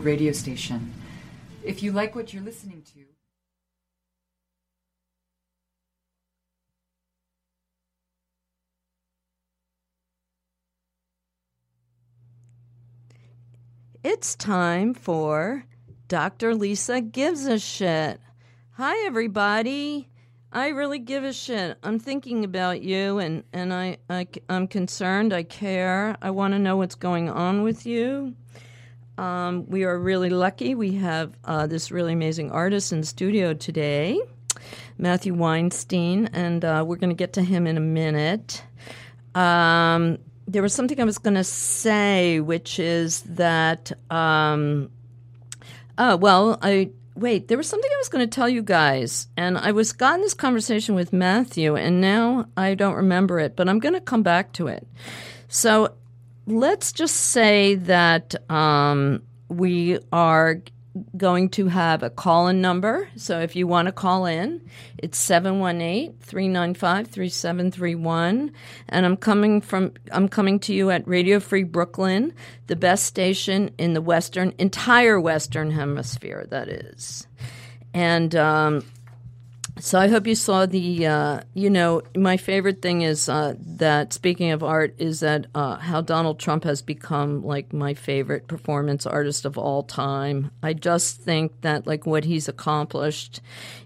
radio station. If you like what you're listening to, It's time for Dr. Lisa Gives a Shit. Hi, everybody. I really give a shit. I'm thinking about you and, and I, I, I'm concerned. I care. I want to know what's going on with you. Um, we are really lucky. We have uh, this really amazing artist in studio today, Matthew Weinstein, and uh, we're going to get to him in a minute. Um, there was something I was going to say, which is that, um, oh, well, I wait, there was something I was going to tell you guys, and I was got in this conversation with Matthew, and now I don't remember it, but I'm going to come back to it. So let's just say that um, we are going to have a call in number. So if you want to call in, it's 718-395-3731 and I'm coming from I'm coming to you at Radio Free Brooklyn, the best station in the western entire western hemisphere that is. And um, so I hope you saw the. Uh, you know, my favorite thing is uh, that speaking of art is that uh, how Donald Trump has become like my favorite performance artist of all time. I just think that like what he's accomplished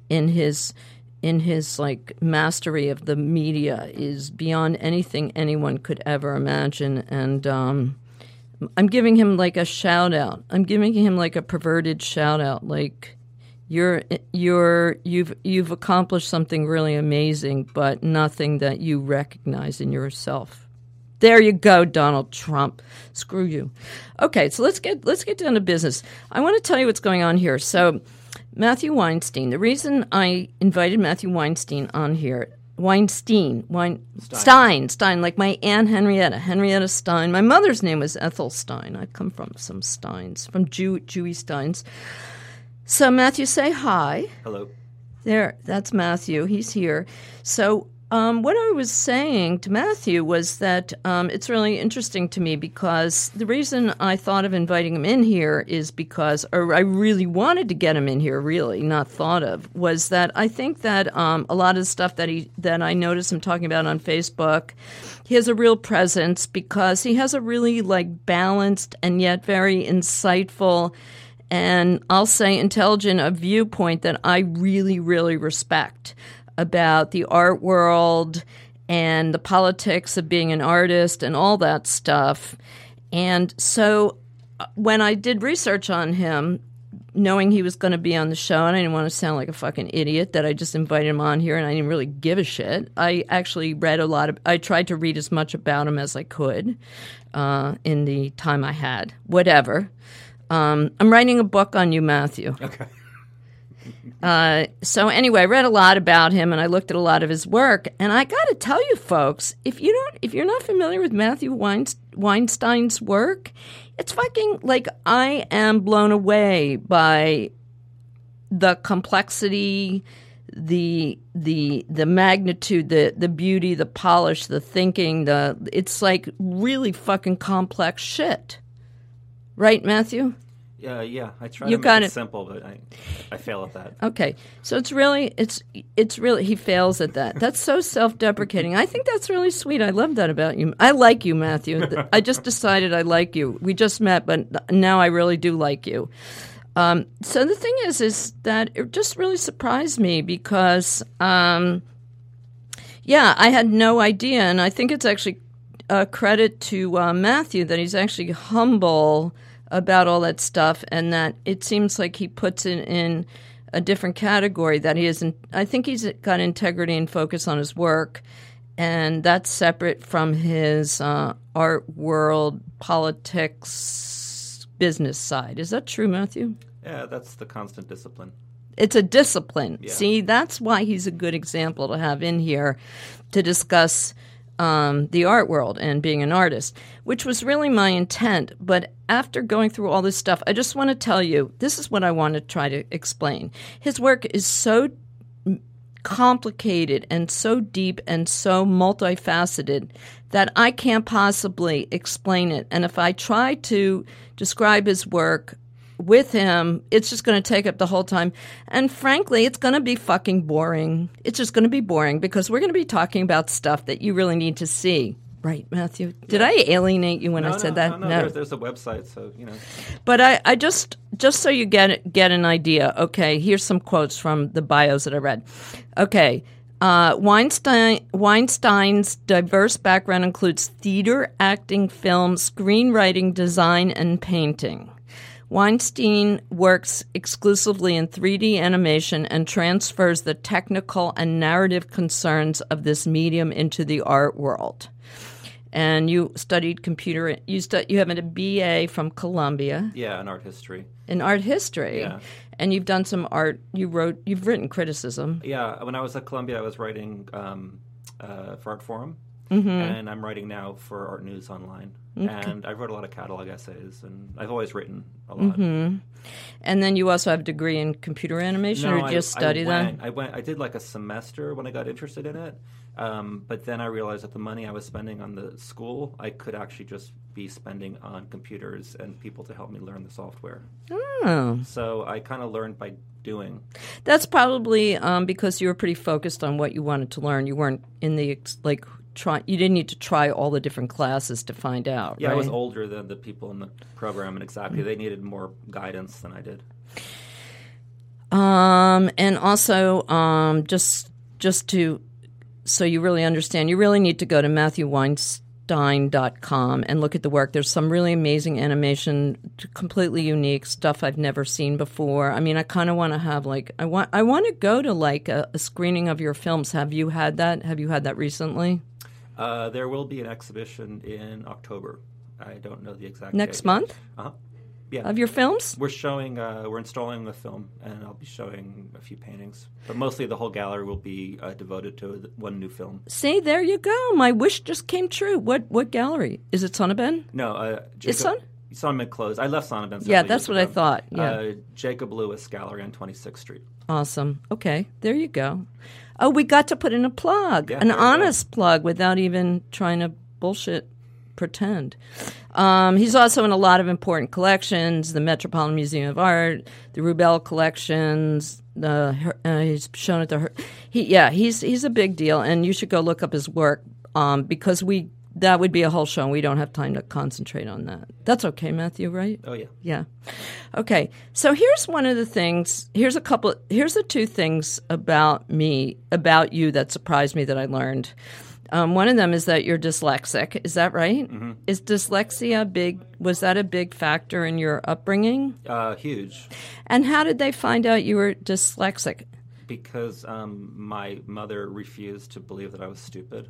in his in his like mastery of the media is beyond anything anyone could ever imagine, and. Um, I'm giving him like a shout out. I'm giving him like a perverted shout out. Like, you're you're you've you've accomplished something really amazing, but nothing that you recognize in yourself. There you go, Donald Trump. Screw you. Okay, so let's get let's get down to business. I want to tell you what's going on here. So, Matthew Weinstein. The reason I invited Matthew Weinstein on here Weinstein, Wein, Stein. Stein, Stein, like my aunt Henrietta, Henrietta Stein. My mother's name was Ethel Stein. I come from some Steins, from Jew, Jewy Steins. So, Matthew, say hi. Hello. There, that's Matthew. He's here. So, um, what I was saying to Matthew was that um, it's really interesting to me because the reason I thought of inviting him in here is because, or I really wanted to get him in here, really not thought of, was that I think that um, a lot of the stuff that he that I noticed him talking about on Facebook, he has a real presence because he has a really like balanced and yet very insightful and I'll say intelligent a viewpoint that I really, really respect about the art world and the politics of being an artist and all that stuff. And so uh, when I did research on him, knowing he was going to be on the show, and I didn't want to sound like a fucking idiot that I just invited him on here and I didn't really give a shit. I actually read a lot of, I tried to read as much about him as I could uh, in the time I had, whatever. Um, I'm writing a book on you, Matthew. Okay. Uh, so anyway, I read a lot about him and I looked at a lot of his work. And I got to tell you, folks, if you don't, if you're not familiar with Matthew Weinstein's work, it's fucking like I am blown away by the complexity, the the the magnitude, the the beauty, the polish, the thinking. The it's like really fucking complex shit. Right, Matthew? Yeah, uh, yeah. I try you to make it simple, but I, I fail at that. Okay, so it's really, it's, it's really he fails at that. That's so self-deprecating. I think that's really sweet. I love that about you. I like you, Matthew. I just decided I like you. We just met, but now I really do like you. Um, so the thing is, is that it just really surprised me because, um, yeah, I had no idea, and I think it's actually a credit to uh, Matthew that he's actually humble about all that stuff, and that it seems like he puts it in a different category. That he isn't. I think he's got integrity and focus on his work, and that's separate from his uh, art world politics business side. Is that true, Matthew? Yeah, that's the constant discipline. It's a discipline. Yeah. See, that's why he's a good example to have in here to discuss um, the art world and being an artist, which was really my intent. But after going through all this stuff, I just want to tell you this is what I want to try to explain. His work is so complicated and so deep and so multifaceted that I can't possibly explain it. And if I try to describe his work with him, it's just going to take up the whole time. And frankly, it's going to be fucking boring. It's just going to be boring because we're going to be talking about stuff that you really need to see. Right, Matthew. Did yeah. I alienate you when no, I said no, that? No, no. There's, there's, a website, so you know. But I, I just, just so you get get an idea. Okay, here's some quotes from the bios that I read. Okay, uh, Weinstein, Weinstein's diverse background includes theater, acting, film, screenwriting, design, and painting. Weinstein works exclusively in 3D animation and transfers the technical and narrative concerns of this medium into the art world and you studied computer. You stu- you have a BA from Columbia. Yeah, in art history. In art history. Yeah. And you've done some art. You wrote. You've written criticism. Yeah. When I was at Columbia, I was writing um, uh, for Artforum, mm-hmm. and I'm writing now for Art News Online. Okay. And I've wrote a lot of catalog essays, and I've always written a lot. Mm-hmm. And then you also have a degree in computer animation, no, or just study I that? I went. I did like a semester when I got interested in it, um, but then I realized that the money I was spending on the school, I could actually just be spending on computers and people to help me learn the software. Oh. So I kind of learned by doing. That's probably um, because you were pretty focused on what you wanted to learn. You weren't in the like try you didn't need to try all the different classes to find out yeah right? i was older than the people in the program and exactly they needed more guidance than i did. Um, and also um, just just to so you really understand you really need to go to matthew matthewweinstein.com and look at the work. There's some really amazing animation completely unique stuff i've never seen before. I mean i kind of want to have like i want i want to go to like a, a screening of your films. Have you had that? Have you had that recently uh, there will be an exhibition in October. I don't know the exact next date. month. Uh huh. Yeah. Of your films? We're showing. Uh, we're installing the film, and I'll be showing a few paintings. But mostly, the whole gallery will be uh, devoted to one new film. See, there you go. My wish just came true. What what gallery is it? Sonnabend? No, uh, Jacob, it's Son. Sonnabend closed. I left Sonnabend. Yeah, that's what ago. I thought. Yeah, uh, Jacob Lewis Gallery on Twenty Sixth Street. Awesome. Okay, there you go. Oh, we got to put in a plug, yeah, an honest plug without even trying to bullshit pretend. Um, he's also in a lot of important collections: the Metropolitan Museum of Art, the Rubell collections. The uh, he's shown at the he yeah he's he's a big deal, and you should go look up his work um, because we that would be a whole show and we don't have time to concentrate on that. That's okay, Matthew, right? Oh yeah. Yeah. Okay. So here's one of the things, here's a couple here's the two things about me, about you that surprised me that I learned. Um, one of them is that you're dyslexic. Is that right? Mm-hmm. Is dyslexia big? Was that a big factor in your upbringing? Uh, huge. And how did they find out you were dyslexic? Because um, my mother refused to believe that I was stupid.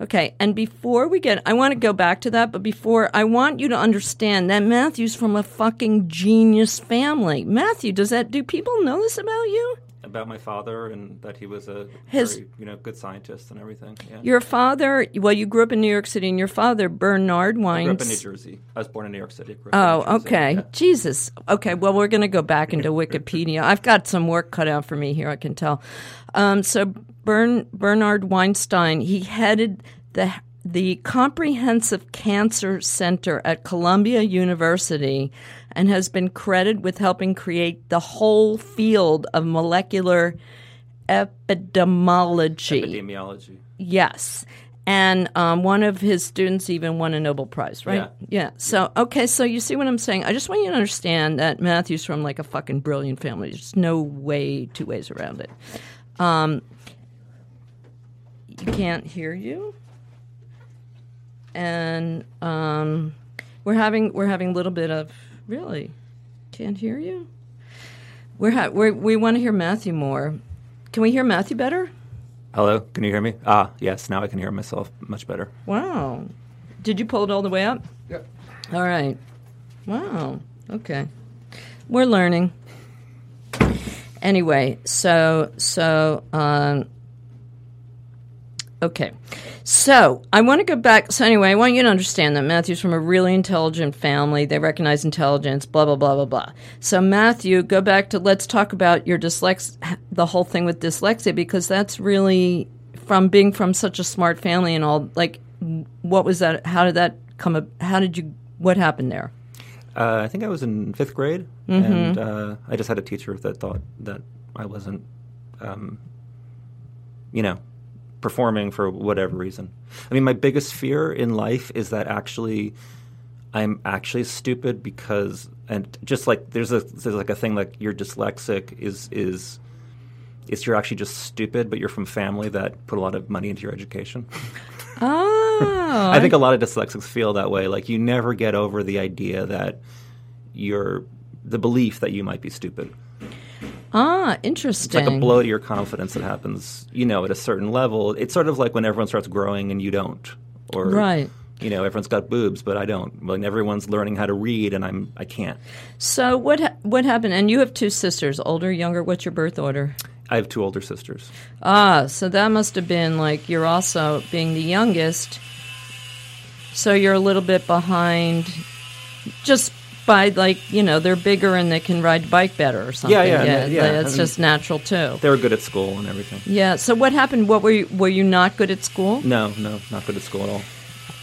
Okay, and before we get, I want to go back to that, but before, I want you to understand that Matthew's from a fucking genius family. Matthew, does that, do people know this about you? About my father and that he was a His, very, you know good scientist and everything. Yeah. Your father, well, you grew up in New York City, and your father, Bernard Weins. I grew up in New Jersey. I was born in New York City. Oh, okay. Yeah. Jesus. Okay. Well, we're going to go back into Wikipedia. I've got some work cut out for me here. I can tell. Um, so Bern, Bernard Weinstein, he headed the the Comprehensive Cancer Center at Columbia University and has been credited with helping create the whole field of molecular epidemiology. Epidemiology. Yes. And um, one of his students even won a Nobel Prize, right? Yeah. yeah. So, okay, so you see what I'm saying? I just want you to understand that Matthew's from like a fucking brilliant family. There's no way, two ways around it. Um, you can't hear you? And um, we're having we're having a little bit of really can't hear you. We're, ha- we're we want to hear Matthew more. Can we hear Matthew better? Hello, can you hear me? Ah, yes. Now I can hear myself much better. Wow. Did you pull it all the way up? Yep. All right. Wow. Okay. We're learning. Anyway, so so um, okay. So I want to go back. So anyway, I want you to understand that Matthew's from a really intelligent family. They recognize intelligence. Blah blah blah blah blah. So Matthew, go back to let's talk about your dyslex, the whole thing with dyslexia, because that's really from being from such a smart family and all. Like, what was that? How did that come? up? How did you? What happened there? Uh, I think I was in fifth grade, and uh, I just had a teacher that thought that I wasn't, um, you know, performing for whatever reason. I mean, my biggest fear in life is that actually I'm actually stupid because, and just like there's a there's like a thing like you're dyslexic is is is you're actually just stupid, but you're from family that put a lot of money into your education. Oh, I think a lot of dyslexics feel that way. Like you never get over the idea that you're the belief that you might be stupid. Ah, interesting. It's like a blow to your confidence that happens, you know, at a certain level. It's sort of like when everyone starts growing and you don't, or Right. You know, everyone's got boobs, but I don't. When everyone's learning how to read, and I'm I can't. So what ha- what happened? And you have two sisters, older, younger. What's your birth order? I have two older sisters. Ah, so that must have been like you're also being the youngest. So you're a little bit behind, just by like you know they're bigger and they can ride bike better or something. Yeah, yeah, yeah. That's I mean- just natural too. They were good at school and everything. Yeah. So what happened? What were you? Were you not good at school No, no, not good at school at all.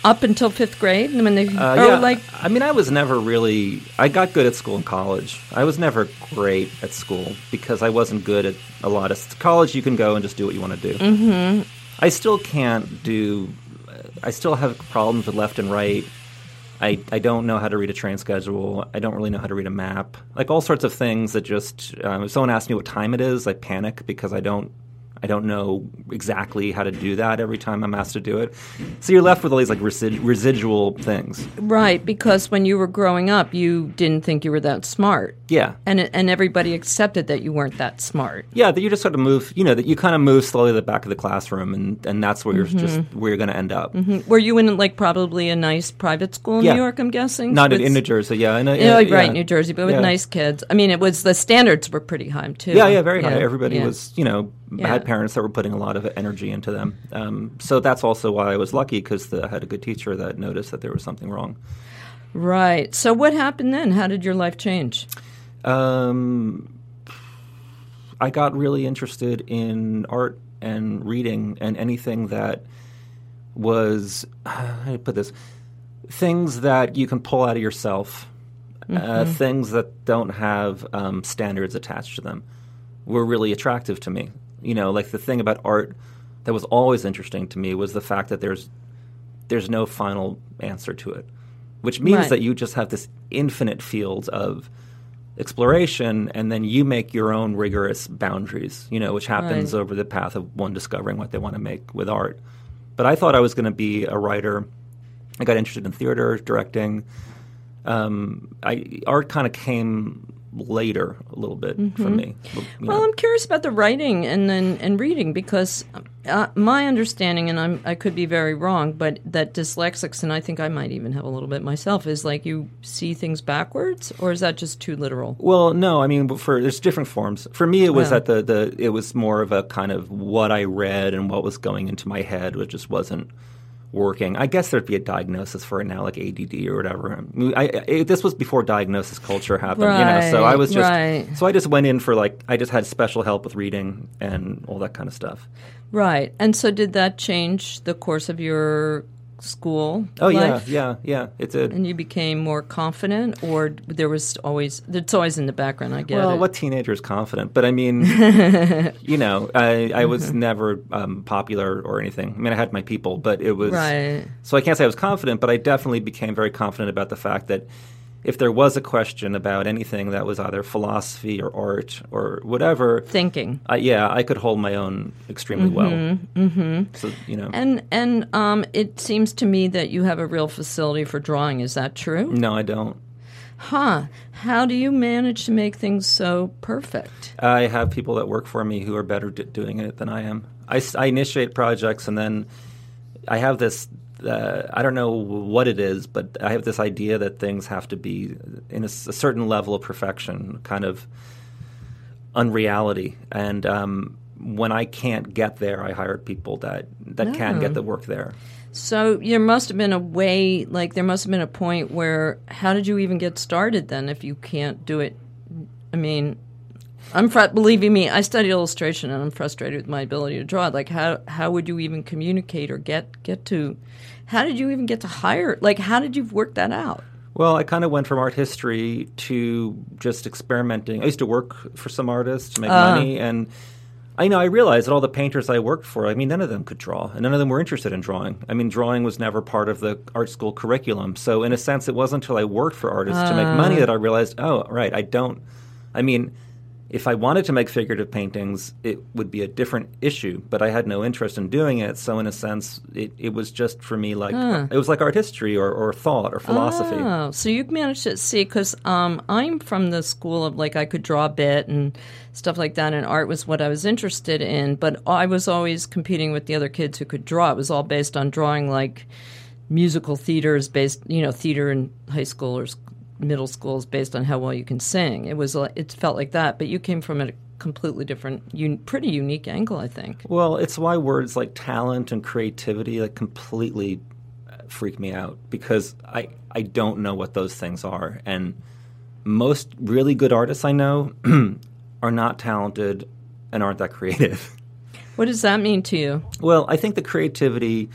up until fifth grade? When they Uh, yeah, like I mean, I was never really. I got good at school in college. I was never great at school because I wasn't good at a lot of college. You can go and just do what you want to do. Mm-hmm. I still can't do. I still have problems with left and right. I, I don't know how to read a train schedule. I don't really know how to read a map. Like all sorts of things that just. Um, if someone asks me what time it is, I panic because I don't. I don't know exactly how to do that every time I'm asked to do it. So you're left with all these like resi- residual things. right because when you were growing up, you didn't think you were that smart, Yeah. and and everybody accepted that you weren't that smart. Yeah, that you just sort of move, you know, that you kind of move slowly to the back of the classroom, and, and that's where you're mm-hmm. just where you're going to end up. Mm-hmm. Were you in like probably a nice private school in Yeah. New York? I'm guessing. Not in, With- in New Jersey, yeah, in a, oh, Yeah, like, yeah. right, New Jersey, but with Yeah. nice kids. I mean, it was the standards were pretty high too. Yeah, yeah, very high. Everybody yeah. was, you know, Yeah. had parents that were putting a lot of energy into them. Um, so that's also why I was lucky because I had a good teacher that noticed that there was something wrong. right. So what happened then? How did your life change? Um, I got really interested in art and reading and anything that was how do I put this things that you can pull out of yourself, uh, things that don't have um, standards attached to them, were really attractive to me. You know, like the thing about art that was always interesting to me was the fact that there's there's no final answer to it, which means Right. that you just have this infinite field of exploration and then you make your own rigorous boundaries, you know, which happens Right. over the path of one discovering what they want to make with art. But I thought I was going to be a writer. I got interested in theater, directing. Um, I art kind of came later a little bit for me. Mm-hmm. Well, know. I'm curious about the writing and then and reading because uh, my understanding, and I'm, I could be very wrong, but that dyslexics, and I think I might even have a little bit myself, is like you see things backwards, or is that just too literal? Well, no, I mean, but for there's different forms. For me, it was Yeah. that the, the it was more of a kind of what I read and what was going into my head, which just wasn't working. I guess there'd be a diagnosis for it now, like ADD or whatever. I I, this was before diagnosis culture happened, you know. So I was just Right, right. so I just went in for like I just had special help with reading and all that kind of stuff. Right. And so, did that change the course of your school? Oh life? yeah, yeah, yeah. It did. And you became more confident, or there was always it's always in the background. I get Well, it. what teenager is confident? But I mean, you know, I, I was Mm-hmm. never um, popular or anything. I mean, I had my people, but it was Right. So I can't say I was confident, but I definitely became very confident about the fact that if there was a question about anything that was either philosophy or art or whatever, Thinking. uh, yeah, I could hold my own extremely well. Mm-hmm. So you know, And and um, it seems to me that you have a real facility for drawing. Is that true? no, I don't. Huh. How do you manage to make things so perfect? I have people that work for me who are better d- doing it than I am. I initiate projects and then I have this. Uh, I don't know what it is, but I have this idea that things have to be in a certain level of perfection, kind of unreality. And um, when I can't get there, I hire people that that can get the work there. So there must have been a way, like there must have been a point where, how did you even get started then if you can't do it? I mean, I'm fr- believing me, I studied illustration and I'm frustrated with my ability to draw. Like, how how would you even communicate or get get to? How did you even get to hire? Like, how did you work that out? Well, I kind of went from art history to just experimenting. I used to work for some artists to make Ah. money, and I know I realized that all the painters I worked for, I mean, none of them could draw, and none of them were interested in drawing. I mean, drawing was never part of the art school curriculum. So, in a sense, it wasn't until I worked for artists to make money that I realized, oh, right, I don't. I mean, if I wanted to make figurative paintings, it would be a different issue, but I had no interest in doing it. So, in a sense, it, it was just for me like it was like art history or, or thought or philosophy. Oh, so you managed to see because um, I'm from the school of like I could draw a bit and stuff like that, and art was what I was interested in. But I was always competing with the other kids who could draw. It was all based on drawing like musical theaters based, you know, theater in high school or middle school is based on how well you can sing. It was, it felt like that. But you came from a completely different, un- pretty unique angle, I think. Well, it's why words like talent and creativity like completely uh, freak me out because I I don't know what those things are, and most really good artists I know are not talented and aren't that creative. What does that mean to you? Well, I think the creativity.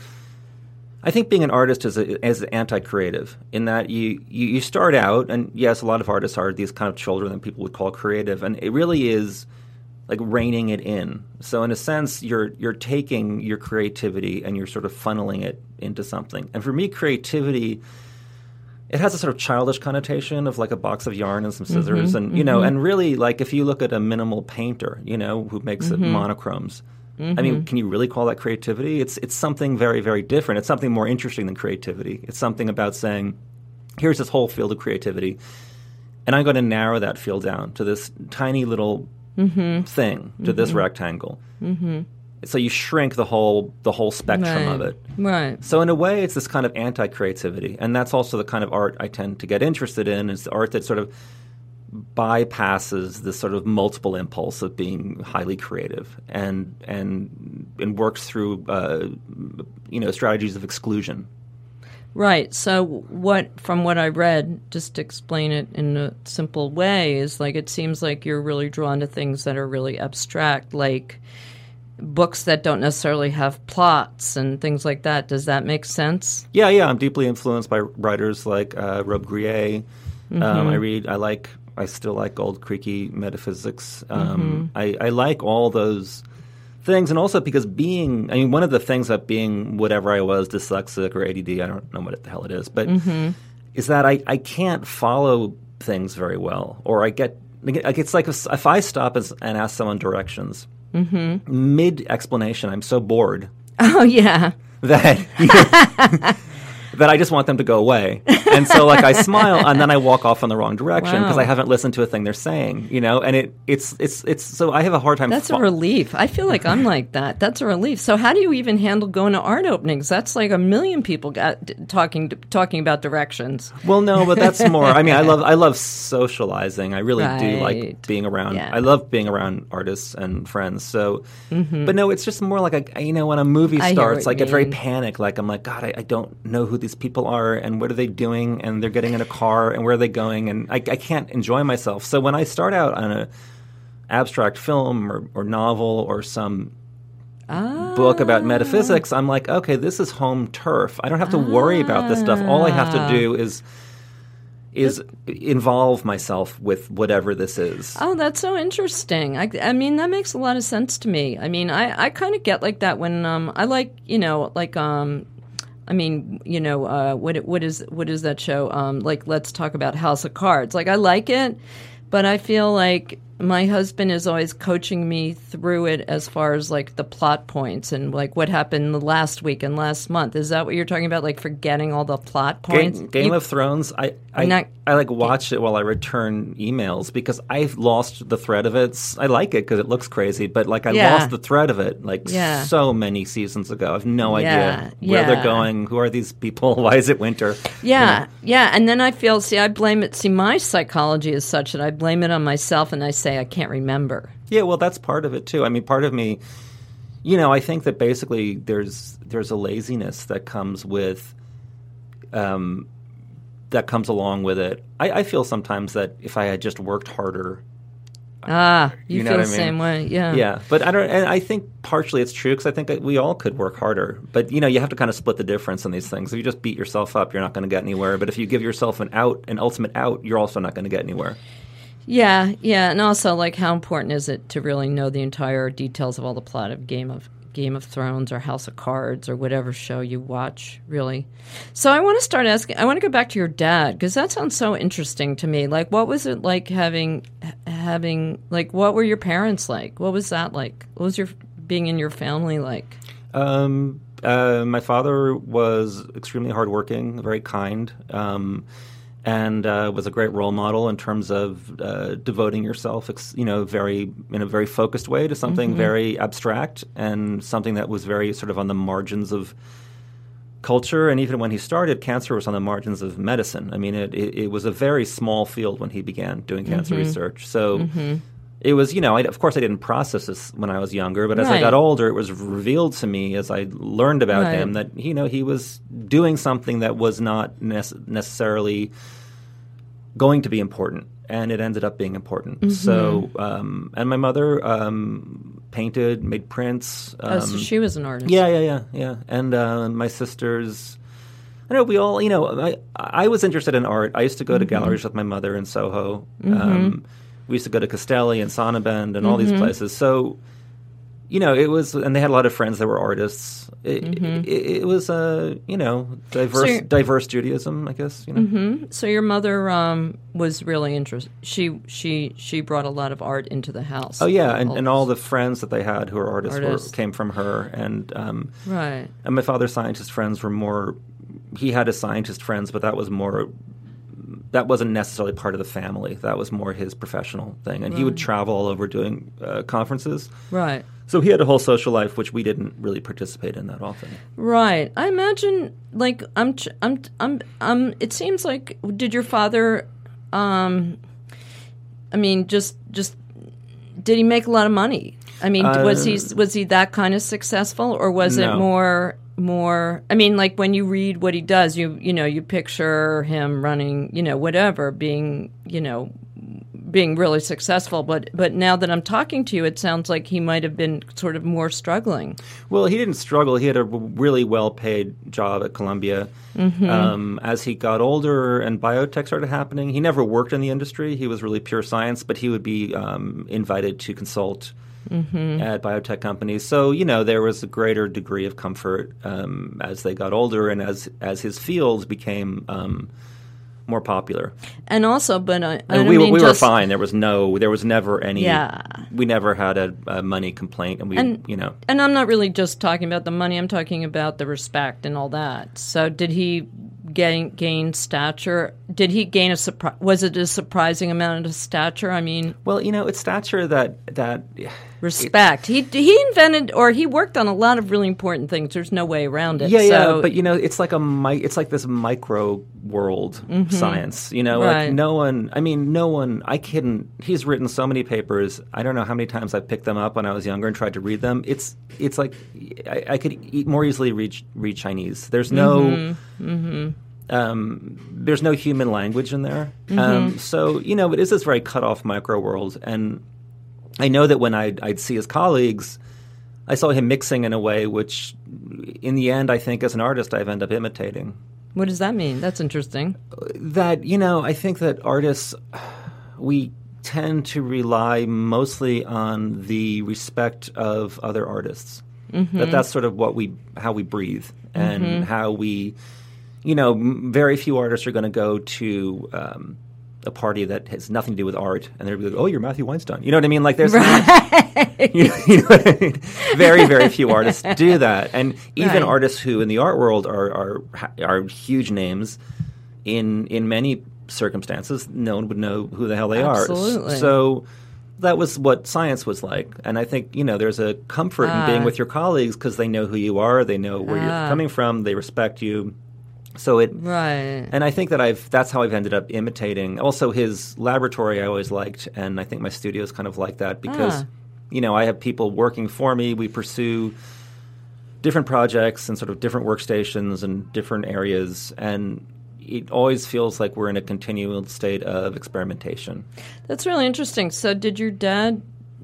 I think being an artist is a, is anti-creative in that you, you you start out, and yes, a lot of artists are these kind of children that people would call creative, and it really is like reining it in. So in a sense, you're you're taking your creativity and you're sort of funneling it into something. And for me, creativity it has a sort of childish connotation of like a box of yarn and some mm-hmm, scissors and you know mm-hmm. and really like if you look at a minimal painter you know who makes it mm-hmm. monochromes i mean mm-hmm. can you really call that creativity? It's it's something very very different. It's something more interesting than creativity. It's something about saying here's this whole field of creativity and i'm going to narrow that field down to this tiny little mm-hmm. thing to this mm-hmm. rectangle. So you shrink the whole the whole spectrum of it. Right. so in a way, it's this kind of anti-creativity, and that's also the kind of art I tend to get interested in. Is the art that sort of bypasses this sort of multiple impulse of being highly creative, and and and works through uh, you know strategies of exclusion. Right. So what from what I read, just to explain it in a simple way, is like it seems like you're really drawn to things that are really abstract, like books that don't necessarily have plots and things like that. Does that make sense? Yeah, yeah, I'm deeply influenced by writers like uh, Robbe-Grillet. Um, I read, I like, I still like old creaky metaphysics. Um, mm-hmm. I, I like all those things, and also because being, I mean, one of the things that being whatever I was, dyslexic or ADD, I don't know what the hell it is, but mm-hmm. is that I, I can't follow things very well, or I get, like, it's like if, if I stop as, and ask someone directions, mm-hmm. mid explanation, I'm so bored Oh yeah. that that I just want them to go away. And so like I smile and then I walk off in the wrong direction because Wow. I haven't listened to a thing they're saying, you know, and it it's it's it's so I have a hard time That's fo- a relief. I feel like I'm like that. That's a relief. So how do you even handle going to art openings? That's like a million people got d- talking talking about directions. Well, no, but that's more. I mean, I love I love socializing. I really do like being around. Yeah. I love being around artists and friends. So, but no, it's just more like a you know when a movie Mm-hmm. I starts, I you get very panicked. Like I'm like God, I, I don't know who these people are and what are they doing, and they're getting in a car and where are they going, and I, I can't enjoy myself. So when I start out on a abstract film or, or novel or some book about metaphysics, I'm like, okay, this is home turf. I don't have to worry about this stuff. All I have to do is is involve myself with whatever this is. Oh, that's so interesting. I, I mean, that makes a lot of sense to me. I mean, I, I kind of get like that when um, I like, you know, like um, I mean, you know, uh, what what is what is that show? Um, like, let's talk about House of Cards. Like, I like it, but I feel like my husband is always coaching me through it as far as like the plot points and like what happened the last week and last month. Is that what you're talking about? Like forgetting all the plot points? Game, Game You- of Thrones, I I, not- I like watch it while I return emails because I've lost the thread of it. I like it because it looks crazy, but like I Yeah. lost the thread of it like Yeah. so many seasons ago. I have no Yeah, idea where yeah. they're going. Who are these people? Why is it winter? Yeah, yeah. And then I feel, see, I blame it. See, my psychology is such that I blame it on myself and I say I can't remember. Yeah, well, that's part of it too. I mean, part of me, you know, I think that basically there's there's a laziness that comes with, um, that comes along with it. I, I feel sometimes that if I had just worked harder, Ah, you, You know feel the I mean? same way. Yeah. Yeah, but I don't. And I think partially it's true because I think that we all could work harder. But you know, you have to kind of split the difference in these things. If you just beat yourself up, you're not going to get anywhere. But if you give yourself an out, an ultimate out, you're also not going to get anywhere. Yeah, yeah, and also like how important is it to really know the entire details of all the plot of Game of Game of Thrones or House of Cards or whatever show you watch, really. So I want to start asking. I want to go back to your dad because that sounds so interesting to me. Like, what was it like having having like what were your parents like? What was that like? What was your being in your family like? Um, uh, my father was extremely hardworking, very kind, um, and uh, was a great role model in terms of uh, devoting yourself, ex- you know, very in a very focused way to something very abstract and something that was very sort of on the margins of culture. And even when he started, cancer was on the margins of medicine. I mean, it, it, it was a very small field when he began doing cancer research. So. It was, you know, I, of course, I didn't process this when I was younger, but as I got older, it was revealed to me as I learned about Right. him that you know he was doing something that was not nece- necessarily going to be important, and it ended up being important. Mm-hmm. So, um, and my mother um, painted, made prints. Um, oh, so she was an artist. yeah, yeah, yeah, yeah. And uh, my sisters. I know we all, you know, I, I was interested in art. I used to go to galleries with my mother in Soho. Um, we used to go to Castelli and Sonnabend and all these places. So, you know, it was, and they had a lot of friends that were artists. It, it, it was, uh, you know, diverse, you're- diverse Judaism, I guess. You know, So your mother um, was really interested. She she she brought a lot of art into the house. oh yeah, and, and all the friends that they had who were artists, Artists. Were, came from her, and um, right. And my father's scientist friends were more. He had his scientist friends, but that was more. That wasn't necessarily part of the family. That was more his professional thing, and he would travel all over doing uh, conferences. Right. So he had a whole social life, which we didn't really participate in that often. Right. I imagine like I'm ch- I'm I'm um it seems like did your father um I mean just just did he make a lot of money? I mean was he was he that kind of successful or was it Uh, more more I mean like when you read what he does you you know you picture him running, you know, whatever being, you know, being really successful but but now that I'm talking to you it sounds like he might have been sort of more struggling. Well, he didn't struggle. He had a really well-paid job at Columbia. Um, as he got older and biotech started happening, he never worked in the industry. He was really pure science, but he would be um, invited to consult at biotech companies. So you know there was a greater degree of comfort um, as they got older and as as his fields became. Um, more popular, And also, but I, I we, we were fine. There was no, there was never any. Yeah. we never had a, a money complaint, and we, And- you know, And I'm not really just talking about the money. I'm talking about the respect and all that. So, did he gain gain stature? Did he gain a surprise? Was it a surprising amount of stature? I mean, Well, you know, it's stature that that respect. he he invented or he worked on a lot of really important things. There's no way around it. yeah, yeah. But you know, it's like a mi- it's like this micro world science. You know, Mm-hmm. Right. like no one. I mean, no one. I couldn't. He's written so many papers. I don't know how many times I picked them up when I was younger and tried to read them. It's it's like I, I could e- more easily read read Chinese. There's no. Mm-hmm. Um, there's no human language in there, Mm-hmm. um, so you know it is this very cut off micro world, and I know that when I'd, I'd see his colleagues, I saw him mixing in a way which, in the end, I think as an artist, I've ended up imitating. what does that mean? That's interesting. That, you know, I think that artists, we tend to rely mostly on the respect of other artists. That that's sort of what we, how we breathe and how we, you know, very few artists are going to go to, um, a party that has nothing to do with art, and they're like, "Oh, you're Matthew Weinstein." You know what I mean? Like, there's not, you know, you know I mean? very, very few artists do that, and even Right. artists who in the art world are are are huge names in in many circumstances, no one would know who the hell they Absolutely. are. So that was what science was like, and I think you know there's a comfort in being Ah. with your colleagues because they know who you are, they know where Ah. you're coming from, they respect you. So it Right. and I think that I've that's how I've ended up imitating. Also, his laboratory I always liked, and I think my studio is kind of like that because Ah. you know I have people working for me. We pursue different projects and sort of different workstations and different areas, and it always feels like we're in a continual state of experimentation. That's really interesting. So, did your dad?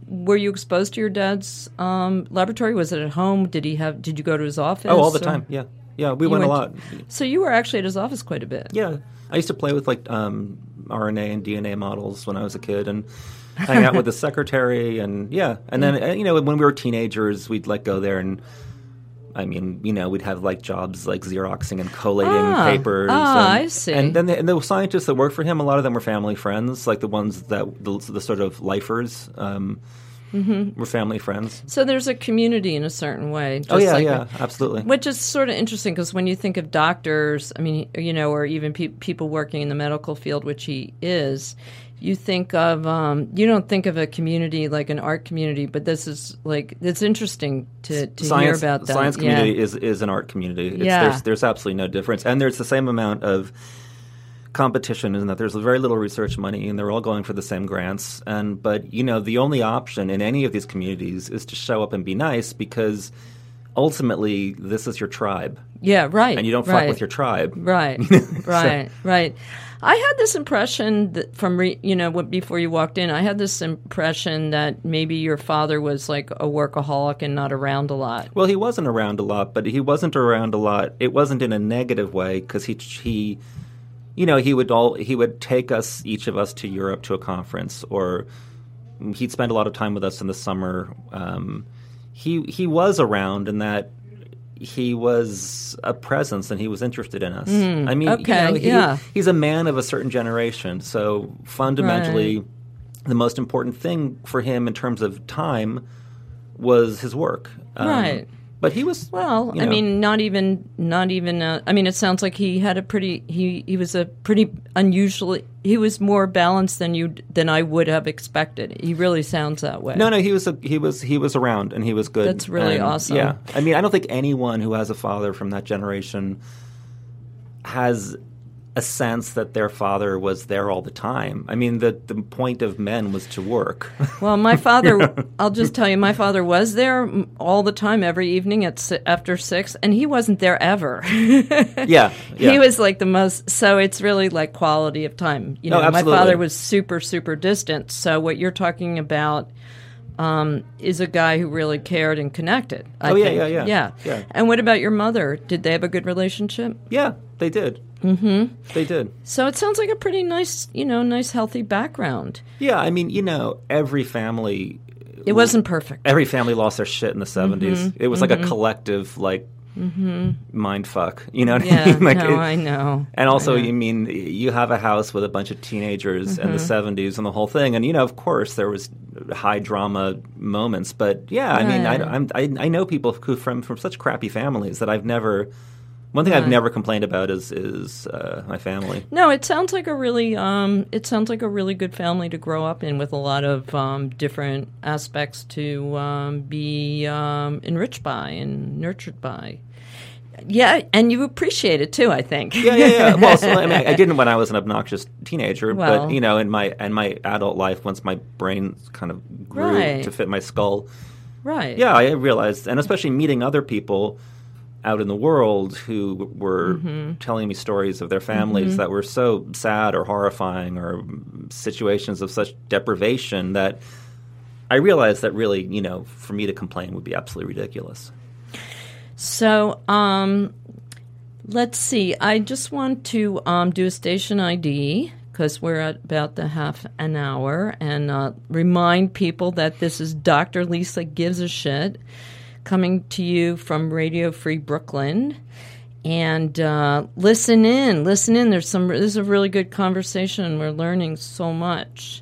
Were you exposed to your dad's um, laboratory? Was it at home? Did he have? Did you go to his office? Oh, all the or- time. Yeah, yeah. We You went, a went- lot. So you were actually at his office quite a bit. Yeah, I used to play with like um, RNA and DNA models when I was a kid, and hang out with the secretary, and yeah, and then uh, you know when we were teenagers, we'd like go there and. I mean, you know, we'd have like jobs like xeroxing and collating Ah, papers. ah, and, I see. And then the, and the scientists that worked for him, a lot of them were family friends, like the ones that the, the sort of lifers um, Mm-hmm. were family friends. So there's a community in a certain way. Oh yeah, like yeah, absolutely. Which is sort of interesting because when you think of doctors, I mean, you know, or even pe- people working in the medical field, which he is, you think of um, you don't think of a community like an art community, but this is like it's interesting to, to hear about that. science Yeah. community is, is an art community. It's, Yeah. there's, there's absolutely no difference. And there's the same amount of competition in that there's very little research money and they're all going for the same grants. And But, you know, the only option in any of these communities is to show up and be nice because ultimately this is your tribe. yeah, right. And you don't fuck with your tribe. Right, right, right. I had this impression that from re, you know before you walked in, I had this impression that maybe your father was like a workaholic and not around a lot. Well, he wasn't around a lot, but he wasn't around a lot. It wasn't in a negative way because he he, you know, he would all he would take us each of us to Europe to a conference, or he'd spend a lot of time with us in the summer. Um, he he was around in that he was a presence and he was interested in us. I mean, you okay, know, he- yeah. he's a man of a certain generation, so fundamentally, the most important thing for him in terms of time was his work. Um, Right. But he was Well, you I mean, not even, not even. Uh, I mean, it sounds like he had a pretty. He he was a pretty unusually. He was more balanced than you than I would have expected. He really sounds that way. No, no, he was a, he was he was around and he was good. That's really And, awesome. Yeah, I mean, I don't think anyone who has a father from that generation has a sense that their father was there all the time. I mean, the the point of men was to work. Well, my father, I'll just tell you, my father was there all the time, every evening at after six, and he wasn't there ever. yeah, yeah. He was like the most. So it's really like quality of time. You No, know, my father was super, super distant. So what you're talking about um, is a guy who really cared and connected. I Oh, yeah, think. yeah, yeah. yeah, Yeah. And what about your mother? Did they have a good relationship? Yeah, they did. Mm-hmm. They did. So it sounds like a pretty nice, you know, nice, healthy background. Yeah, I mean, you know, every family It wasn't perfect. every family lost their shit in the 70s. Mm-hmm. It was like a collective like mm-hmm. mind fuck. You know what Yeah, I mean? Like no, it- I know. And also, know. you mean you have a house with a bunch of teenagers in the Mm-hmm. 70s and the whole thing, and you know, of course, there was high drama moments. But yeah, I mean, I, I, I know people who from from such crappy families that I've never. One thing I've never complained about is is uh, my family. No, it sounds like a really um, it sounds like a really good family to grow up in with a lot of um, different aspects to um, be um, enriched by and nurtured by. Yeah, and you appreciate it too. I think. Yeah, yeah, yeah. Well, so, I mean, I didn't when I was an obnoxious teenager, Well- but you know, in my in my adult life, once my brain kind of grew Right. to fit my skull, right. yeah, I realized, and especially meeting other people out in the world who were Mm-hmm. telling me stories of their families that were so sad or horrifying or situations of such deprivation that I realized that really, you know, for me to complain would be absolutely ridiculous. So, um, let's see. I just want to um, do a station ID because we're at about the half an hour and uh, remind people that this is Dr. Lisa Gives a Shit coming to you from Radio Free Brooklyn. And uh, listen in, listen in. There's some. This is a really good conversation. We're learning so much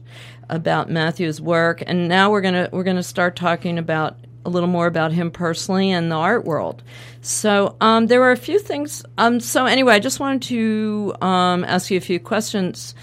about Matthew's work, and now we're gonna we're gonna start talking about a little more about him personally and the art world. So um, there were a few things. Um, so anyway, I just wanted to um, ask you a few questions.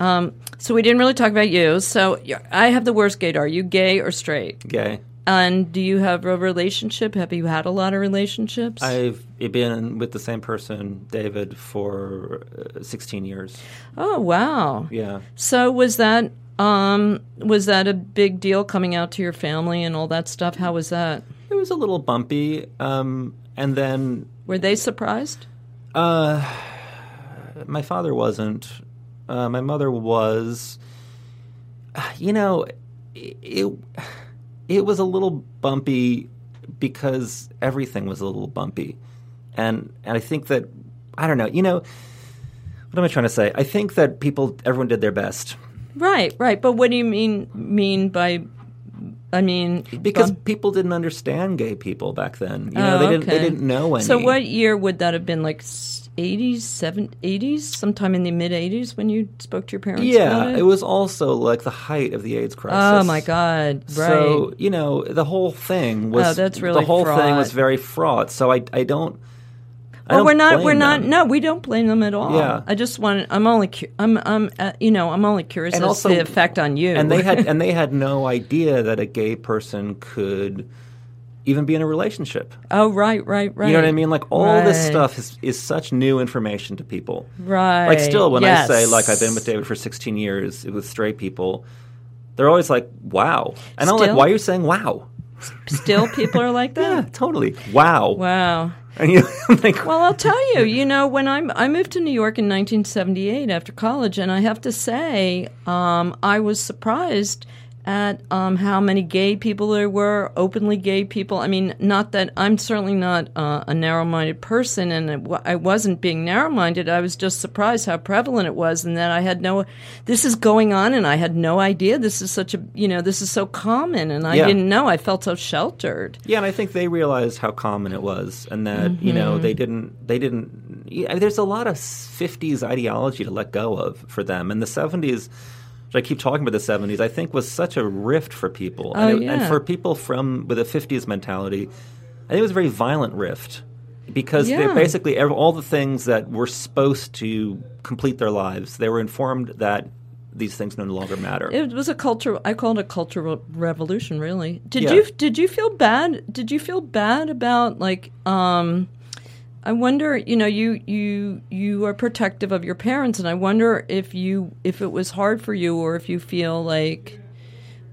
Um, so we didn't really talk about you. So I have the worst gate. Are you gay or straight? Gay. And do you have a relationship? Have you had a lot of relationships? I've been with the same person, David, for uh, 16 years. oh wow. Yeah. So was that um, was that a big deal coming out to your family and all that stuff? How was that? It was a little bumpy. Um, and then, Were they surprised? uh, my father wasn't. Uh, my mother was. You know, it, it it was a little bumpy because everything was a little bumpy, and and I think that I don't know. You know, what am I trying to say? I think that people, everyone did their best. Right, right. But what do you mean mean by? I mean, because bump- people didn't understand gay people back then. You Oh, know, they didn't they didn't know any. So what year would that have been? Like eighties, seven, eighties, sometime in the mid eighties when you spoke to your parents. Yeah, it? it? was also like the height of the AIDS crisis. Oh my God! Right. So you know the whole thing was. Oh, that's really the whole thing was very fraught. So I I don't. I well, don't we're not. We're not. them. No, we don't blame them at all. Yeah. I just want. I'm only. cu- I'm. I'm. Uh, you know. I'm only curious And as also- the effect on you. and they had and they had no idea that a gay person could even be in a relationship. oh, right, right, right. You know what I mean? Like all this stuff is is such new information to people. Right. Like still, when yes. I say like I've been with David for 16 years with straight people, they're always like, "Wow," and I'm like, "Why are you saying wow?" Still, people are like Yeah, that. totally. Wow. Wow. And you like, Well, I'll tell you. You know, when I'm, I moved to New York in 1978 after college, and I have to say, um, I was surprised at um, how many gay people there were, openly gay people. I mean, not that I'm certainly not uh, a narrow-minded person, and I wasn't being narrow-minded. I was just surprised how prevalent it was, and that I had no. This is going on, and I had no idea. This is such a, you know, this is so common, and I Yeah. didn't know. I felt so sheltered. Yeah, and I think they realized how common it was, and that you know they didn't they didn't. Yeah, there's a lot of '50s ideology to let go of for them, and the '70s. I keep talking about the '70s. I think was such a rift for people, and, Oh, it- and for people from with a '50s mentality, I think it was a very violent rift because they Yeah. basically all the things that were supposed to complete their lives, they were informed that these things no longer matter. It was a culture. I call it a cultural revolution. Really. Did Yeah. you did you feel bad? Did you feel bad about like? um I wonder. You know, you you you are protective of your parents, and I wonder if you if it was hard for you, or if you feel like,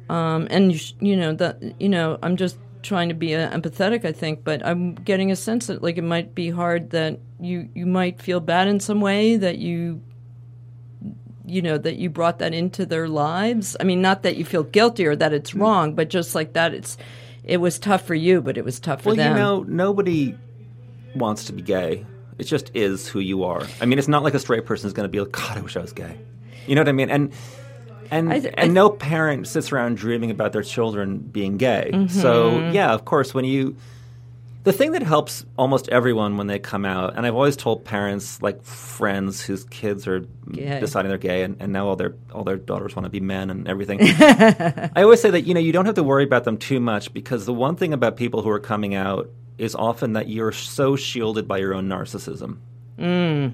um, and you, you know that you know I'm just trying to be uh, empathetic. I think, but I'm getting a sense that like it might be hard that you you might feel bad in some way that you you know that you brought that into their lives i mean not that you feel guilty or that Mm. it's wrong but just like that it's it was tough for you but it was tough for Well, them Well, you know, nobody wants to be gay. It just is who you are. I mean, it's not like a straight person is going to be like, God, I wish I was gay. You know what I mean? And and I I and no parent sits around dreaming about their children being gay. Mm-hmm. So yeah, of course, when you the thing that helps almost everyone when they come out, and I've always told parents, like friends whose kids are Gay. deciding they're gay, and, and now all their all their daughters want to be men and everything. I always say that you know you don't have to worry about them too much because the one thing about people who are coming out is often that you're so shielded by your own narcissism. Mm.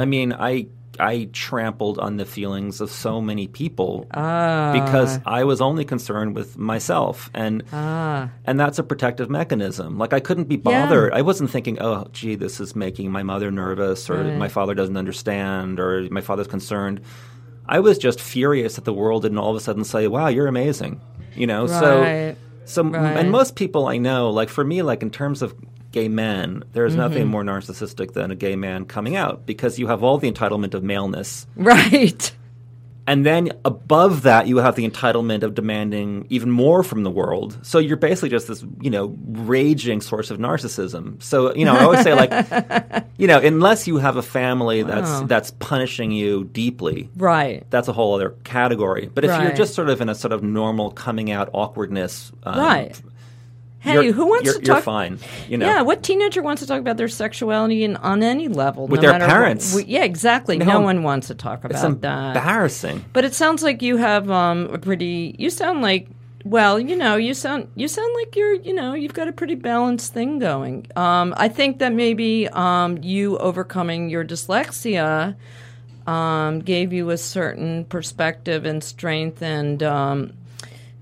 I mean, I I trampled on the feelings of so many people ah because I was only concerned with myself and ah and that's a protective mechanism. Like I couldn't be Yeah. bothered. I wasn't thinking, "Oh, gee, this is making my mother nervous or Right. my father doesn't understand or my father's concerned." I was just furious that the world didn't all of a sudden say, "Wow, you're amazing." You know, Right. so Right. and most people I know, like for me, like in terms of gay men, there's Mm-hmm. nothing more narcissistic than a gay man coming out because you have all the entitlement of maleness. right And then above that, you have the entitlement of demanding even more from the world. So you're basically just this, you know, raging source of narcissism. So, you know, I always say like, you know, unless you have a family that's Wow. that's punishing you deeply, right that's a whole other category. But if you're just sort of in a sort of normal coming out awkwardness, um, right hey you're- who wants you're, to you're talk fine. You know, yeah what teenager wants to talk about their sexuality in, on any level With no their what- parents. we- yeah exactly No, no, one wants to talk it's about that embarrassing. But it sounds like you have um, a pretty. You sound like well, you know, you sound you sound like you're you know you've got a pretty balanced thing going. Um, I think that maybe um, you overcoming your dyslexia um, gave you a certain perspective and strength and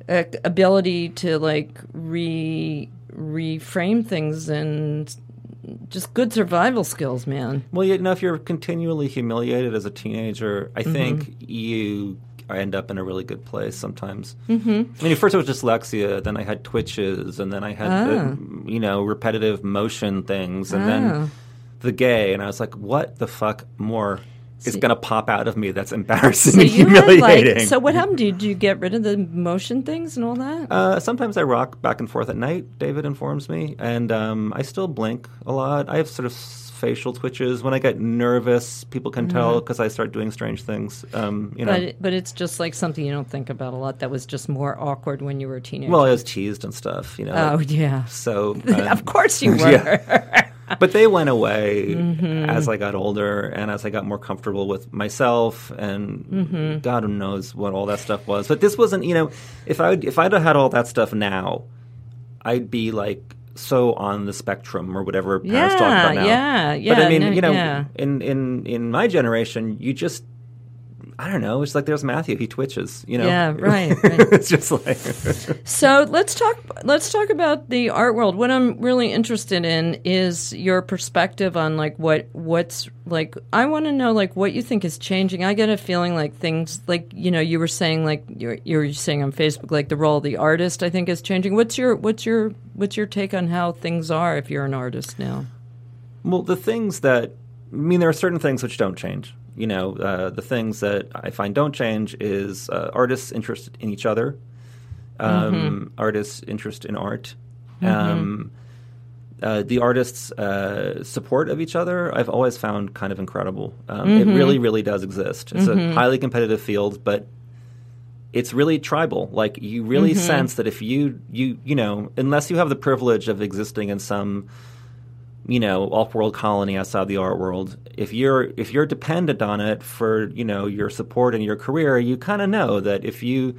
a- ability to like re reframe things and just good survival skills, man. Well, you know, if you're continually humiliated as a teenager, I Mm-hmm. think you end up in a really good place sometimes. Mm-hmm. I mean, first it was dyslexia, then I had twitches, and then I had, Ah. the, you know, repetitive motion things, and Ah. then the gay, and I was like, what the fuck more is going to pop out of me that's embarrassing So and humiliating? like so what happened? Did you get rid of the motion things and all that? Uh, sometimes I rock back and forth at night. David informs me, and um, I still blink a lot. I have sort of facial twitches when I get nervous. People can tell because I start doing strange things. Um, you know, Mm-hmm. But but it's just like something you don't think about a lot. That was just more awkward when you were a teenager. well, I was teased and stuff. You know, oh yeah, so of course you were. Yeah. but they went away Mm-hmm. as I got older and as I got more comfortable with myself and Mm-hmm. God knows what all that stuff was. But this wasn't, you know, if I would, if I'd have had all that stuff now, I'd be like so on the spectrum or whatever parents talk Yeah, about now. yeah, But I mean, no, you know, yeah. in in in my generation, you just I don't know. It's like there's Matthew. He twitches. You know. Yeah, right, right. it's just like So let's talk. Let's talk about the art world. What I'm really interested in is your perspective on like what what's like. I want to know like what you think is changing. I get a feeling like things like you know you were saying like you're you're saying on Facebook like the role of the artist I think is changing. What's your what's your what's your take on how things are if you're an artist now? Well, the things that I mean, there are certain things which don't change. You know, uh, the things that I find don't change is uh, artists' interest in each other, um, artists' interest in art, um, uh, the artists' uh, support of each other. I've always found kind of incredible. Um, It really, really does exist. It's a highly competitive field, but it's really tribal. Like you really sense that if you you you know, unless you have the privilege of existing in some you know off-world colony outside the art world, if you're if you're dependent on it for you know your support and your career, you kind of know that if you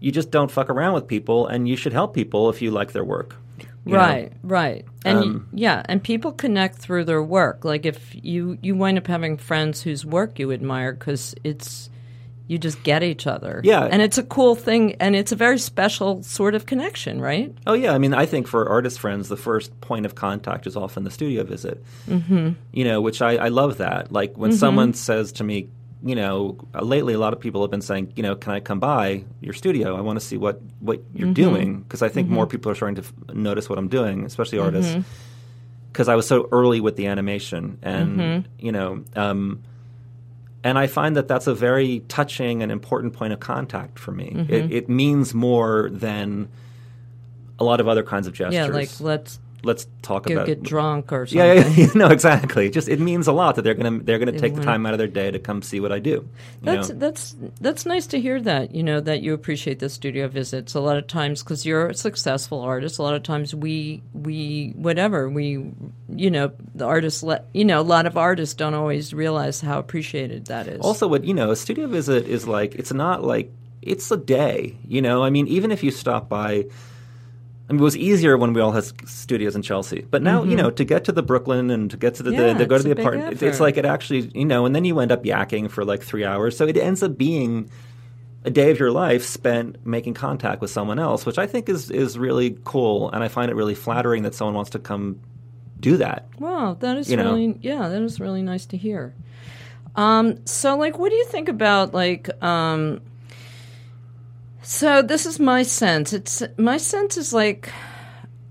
you just don't fuck around with people, and you should help people if you like their work. you know? Right, right, and Um, yeah, and people connect through their work. Like if you you wind up having friends whose work you admire because it's you just get each other. Yeah. and it's a cool thing, and it's a very special sort of connection, right? Oh yeah, I mean, I think for artist friends, the first point of contact is often the studio visit. Mm-hmm. You know, which I, I love that. Like when mm-hmm. someone says to me, you know, lately a lot of people have been saying, you know, can I come by your studio? I want to see what what you're mm-hmm. doing because I think mm-hmm. more people are starting to f- notice what I'm doing, especially artists. Because I was so early with the animation, and you know. Um, and I find that that's a very touching and important point of contact for me. Mm-hmm. It, it means more than a lot of other kinds of gestures. Yeah, like let's let's talk go about get drunk or something. yeah, yeah, yeah, no, exactly. Just it means a lot that they're gonna they're gonna take the time out of their day to come see what I do. That's know? that's that's nice to hear that you know that you appreciate the studio visits a lot of times because you're a successful artist. A lot of times we we whatever we you know the artists let you know a lot of artists don't always realize how appreciated that is. Also, what you know, a studio visit is like it's not like it's a day. You know, I mean, even if you stop by. I mean, it was easier when we all had studios in Chelsea, but now you know to get to the Brooklyn and to get to the, Mm-hmm. Yeah, the to go to the apartment, it's like it actually you know, and then you end up yakking for like three hours, so it ends up being a day of your life spent making contact with someone else, which I think is is really cool, and I find it really flattering that someone wants to come do that. Wow, that is You know. really yeah, that is really nice to hear. Um, so like, what do you think about like? Um, so this is my sense. It's my sense is like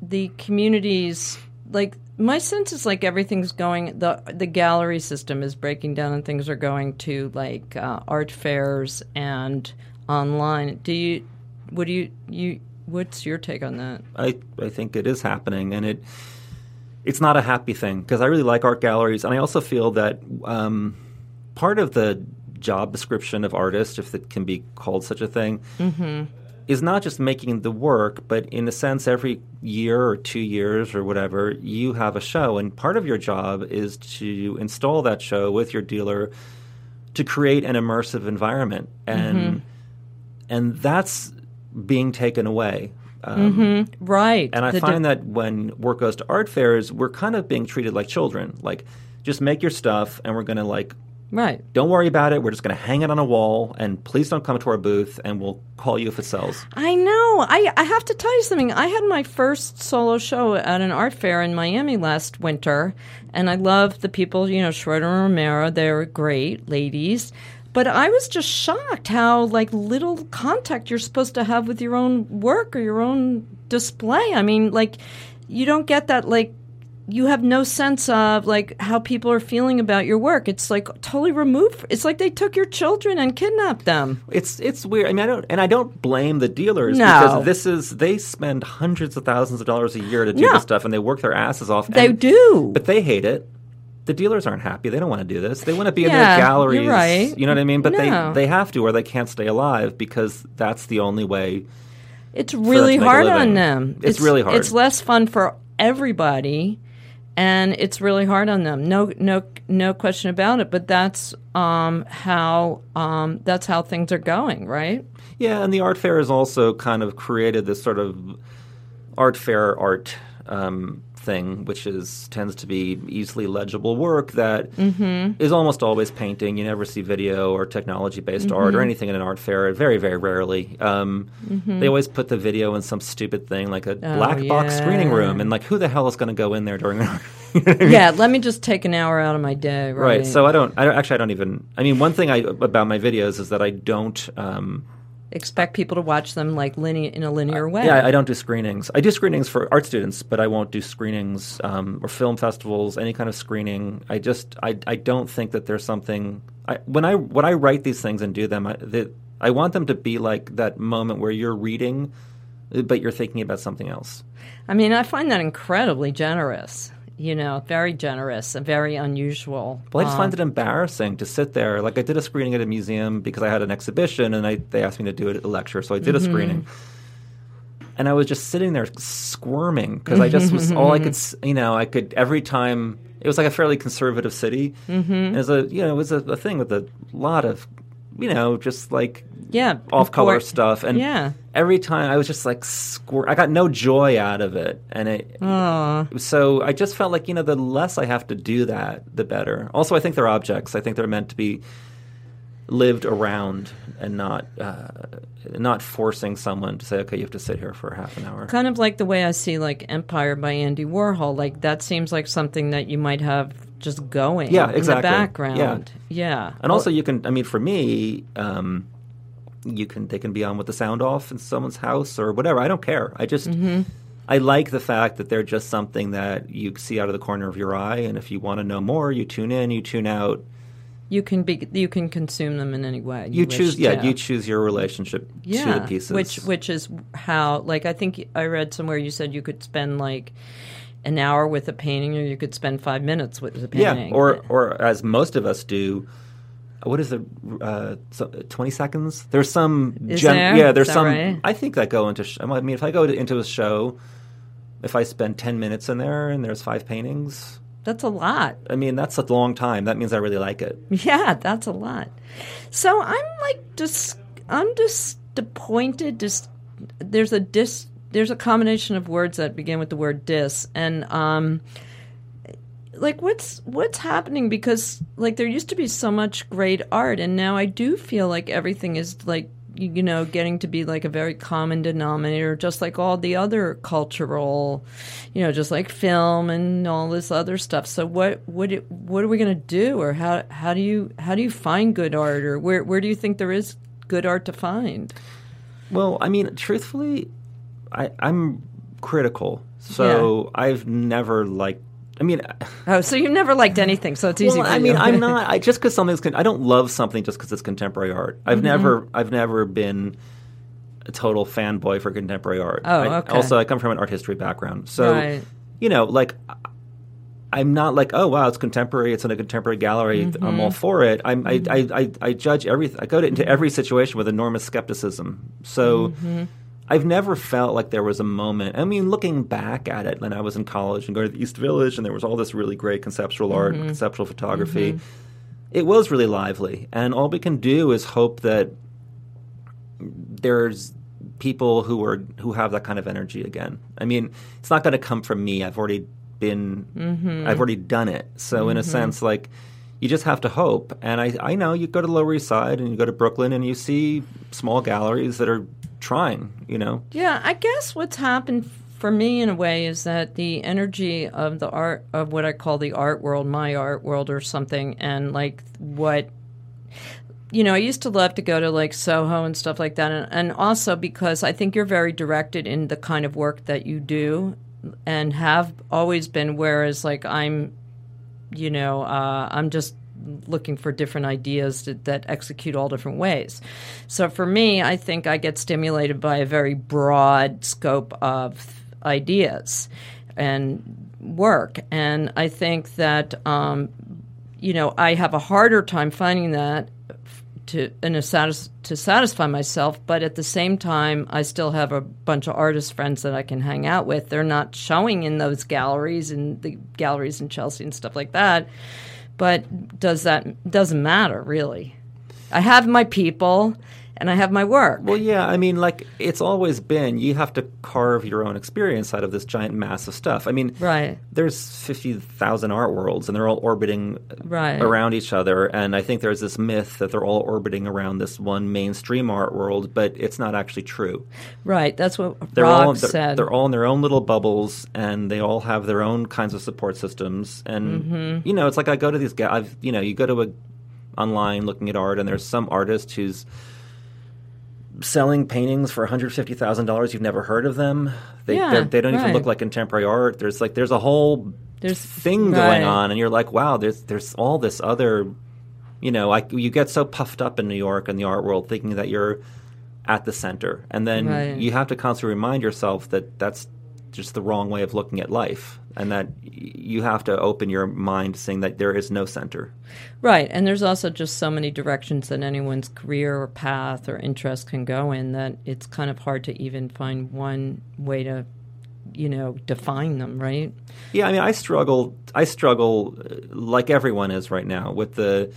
the communities like my sense is like everything's going the the gallery system is breaking down and things are going to like uh, art fairs and online. Do you what do you you what's your take on that? I, I think it is happening, and it it's not a happy thing because I really like art galleries, and I also feel that um, part of the job description of artist, if it can be called such a thing, is not just making the work, but in a sense, every year or two years or whatever, you have a show, and part of your job is to install that show with your dealer to create an immersive environment, and and that's being taken away. Um, Right. and I The di- find that when work goes to art fairs, we're kind of being treated like children. Like, just make your stuff, and we're going to like, right. don't worry about it. We're just going to hang it on a wall, and please don't come to our booth, and we'll call you if it sells. I know. I, I have to tell you something. I had my first solo show at an art fair in Miami last winter, and I loved the people, you know, Schroeder and Romero. They were great ladies. But I was just shocked how like little contact you're supposed to have with your own work or your own display. I mean, like you don't get that like you have no sense of like how people are feeling about your work. It's like totally removed. It's like they took your children and kidnapped them. It's it's weird. I mean, I don't, and I don't blame the dealers No. because this is they spend hundreds of thousands of dollars a year to do No. this stuff, and they work their asses off. They and- do. but they hate it. The dealers aren't happy. They don't want to do this. They want to be in Yeah, their you're galleries. right. You know what I mean? But No. they they have to, or they can't stay alive because that's the only way. It's really hard on them. It's really hard. It's less fun for everybody, and it's really hard on them. No, no, no question about it. But that's um, how um, that's how things are going, right? Yeah, and the art fair has also kind of created this sort of art fair art um, thing, which is tends to be easily legible work that is almost always painting. You never see video or technology based art or anything in an art fair. Very, very rarely. Um, They always put the video in some stupid thing like a black box screening room, and like who the hell is going to go in there during an art? yeah. Let me just take an hour out of my day, right? Right. So I don't. I don't actually. I don't even. I mean, one thing I about my videos is that I don't. Um, expect people to watch them like linear in a linear way. Yeah, I don't do screenings. I do screenings for art students, but I won't do screenings um, or film festivals, any kind of screening. I just, I, I don't think that there's something. I, when I when I write these things and do them, I, the, I want them to be like that moment where you're reading, but you're thinking about something else. I mean, I find that incredibly generous. You know, very generous and very unusual. Well, I just Um, find it embarrassing to sit there. Like I did a screening at a museum because I had an exhibition, and I, they asked me to do it at a lecture, so I did a screening. And I was just sitting there squirming because I just was all I could, you know, I could every time. It was like a fairly conservative city, mm-hmm. and it was a, you know, it was a, a thing with a lot of, you know, just like yeah, off color stuff, and yeah. every time I was just like squir. I got no joy out of it, and it. Aw. So I just felt like you know the less I have to do that, the better. Also, I think they're objects. I think they're meant to be lived around and not uh, not forcing someone to say, okay, you have to sit here for half an hour. kind of like the way I see like Empire by Andy Warhol. Like that seems like something that you might have just going Yeah, in exactly. the background. Yeah. yeah. And also, you can. I mean, for me, um, you can. They can be on with the sound off in someone's house or whatever. I don't care. I just. I like the fact that they're just something that you see out of the corner of your eye, and if you want to know more, you tune in, you tune out. you can be you can consume them in any way You wish choose, yeah, to. you choose your relationship yeah, to the pieces. which which is how like I think I read somewhere you said you could spend like an hour with a painting or you could spend five minutes with a yeah, painting. or or as most of us do. What is the uh, so, twenty seconds? There's some Is there? yeah. There's some. right? I think that go into. Sh- I mean, if I go to, into a show, if I spend ten minutes in there and there's five paintings, that's a lot. I mean that's a long time. That means I really like it. Yeah, that's a lot. So I'm like just I'm just disappointed. Just there's a dis there's a combination of words that begin with the word dis and um like what's what's happening? Because like there used to be so much great art and now I do feel like everything is like you know getting to be like a very common denominator just like all the other cultural you know just like film and all this other stuff. So what what what are we going to do? Or how how do you how do you find good art? Or where where do you think there is good art to find? Well, I mean, truthfully, I, I'm critical, so I've never liked. I mean, oh so you've never liked anything so it's easy well, I you. mean, I'm not. I just because something's. Con- I don't love something just because it's contemporary art. I've Mm-hmm. never. I've never been a total fanboy for contemporary art. Oh, I, okay. Also, I come from an art history background, so Right. you know, like. I'm not like, oh wow, it's contemporary. It's in a contemporary gallery. I'm Mm-hmm. all for it. I'm, I, I, I, I judge everything. I go to, into every situation with enormous skepticism. So Mm-hmm. I've never felt like there was a moment. I mean, looking back at it when I was in college and going to the East Village, and there was all this really great conceptual art, Mm-hmm. conceptual photography. It was really lively, and all we can do is hope that there's people who are who have that kind of energy again. I mean, it's not going to come from me. I've already been, Mm-hmm. I've already done it. So in a sense, like you just have to hope. And I, I know you go to the Lower East Side and you go to Brooklyn and you see small galleries that are trying. You know, Yeah, I guess what's happened for me in a way is that the energy of the art of what I call the art world, my art world or something, and like what you know, I used to love to go to like Soho and stuff like that, and, and also because I think you're very directed in the kind of work that you do. and have always been. Whereas, like I'm, you know, uh, I'm just looking for different ideas that, that execute all different ways. So for me, I think I get stimulated by a very broad scope of ideas and work, and I think that um, you know I have a harder time finding that to in a satis- to satisfy myself, but at the same time, I still have a bunch of artist friends that I can hang out with. They're not showing in those galleries and the galleries in Chelsea and stuff like that. But does that doesn't matter really? I have my people and I have my work. Well, yeah, I mean, like it's always been. You have to carve your own experience out of this giant mass of stuff. I mean, right? There's fifty thousand art worlds, and they're all orbiting right. around each other. And I think there's this myth that they're all orbiting around this one mainstream art world, but it's not actually true. Right. That's what they're Rob all, they're, said. They're all in their own little bubbles, and they all have their own kinds of support systems. And mm-hmm. you know, it's like I go to these guys. I've, you know, you go to a online looking at art, and there's some artist who's selling paintings for $150,000 you've never heard of them. They yeah, they don't right. even look like contemporary art. There's like there's a whole there's thing right. going on and you're like, "Wow, there's there's all this other you know, like you get so puffed up in New York and the art world thinking that you're at the center. And then right. you have to constantly remind yourself that that's just the wrong way of looking at life and that you have to open your mind saying that there is no center. Right. And there's also just so many directions that anyone's career or path or interest can go in that it's kind of hard to even find one way to you know define them right yeah i mean i struggle i struggle like everyone is right now with the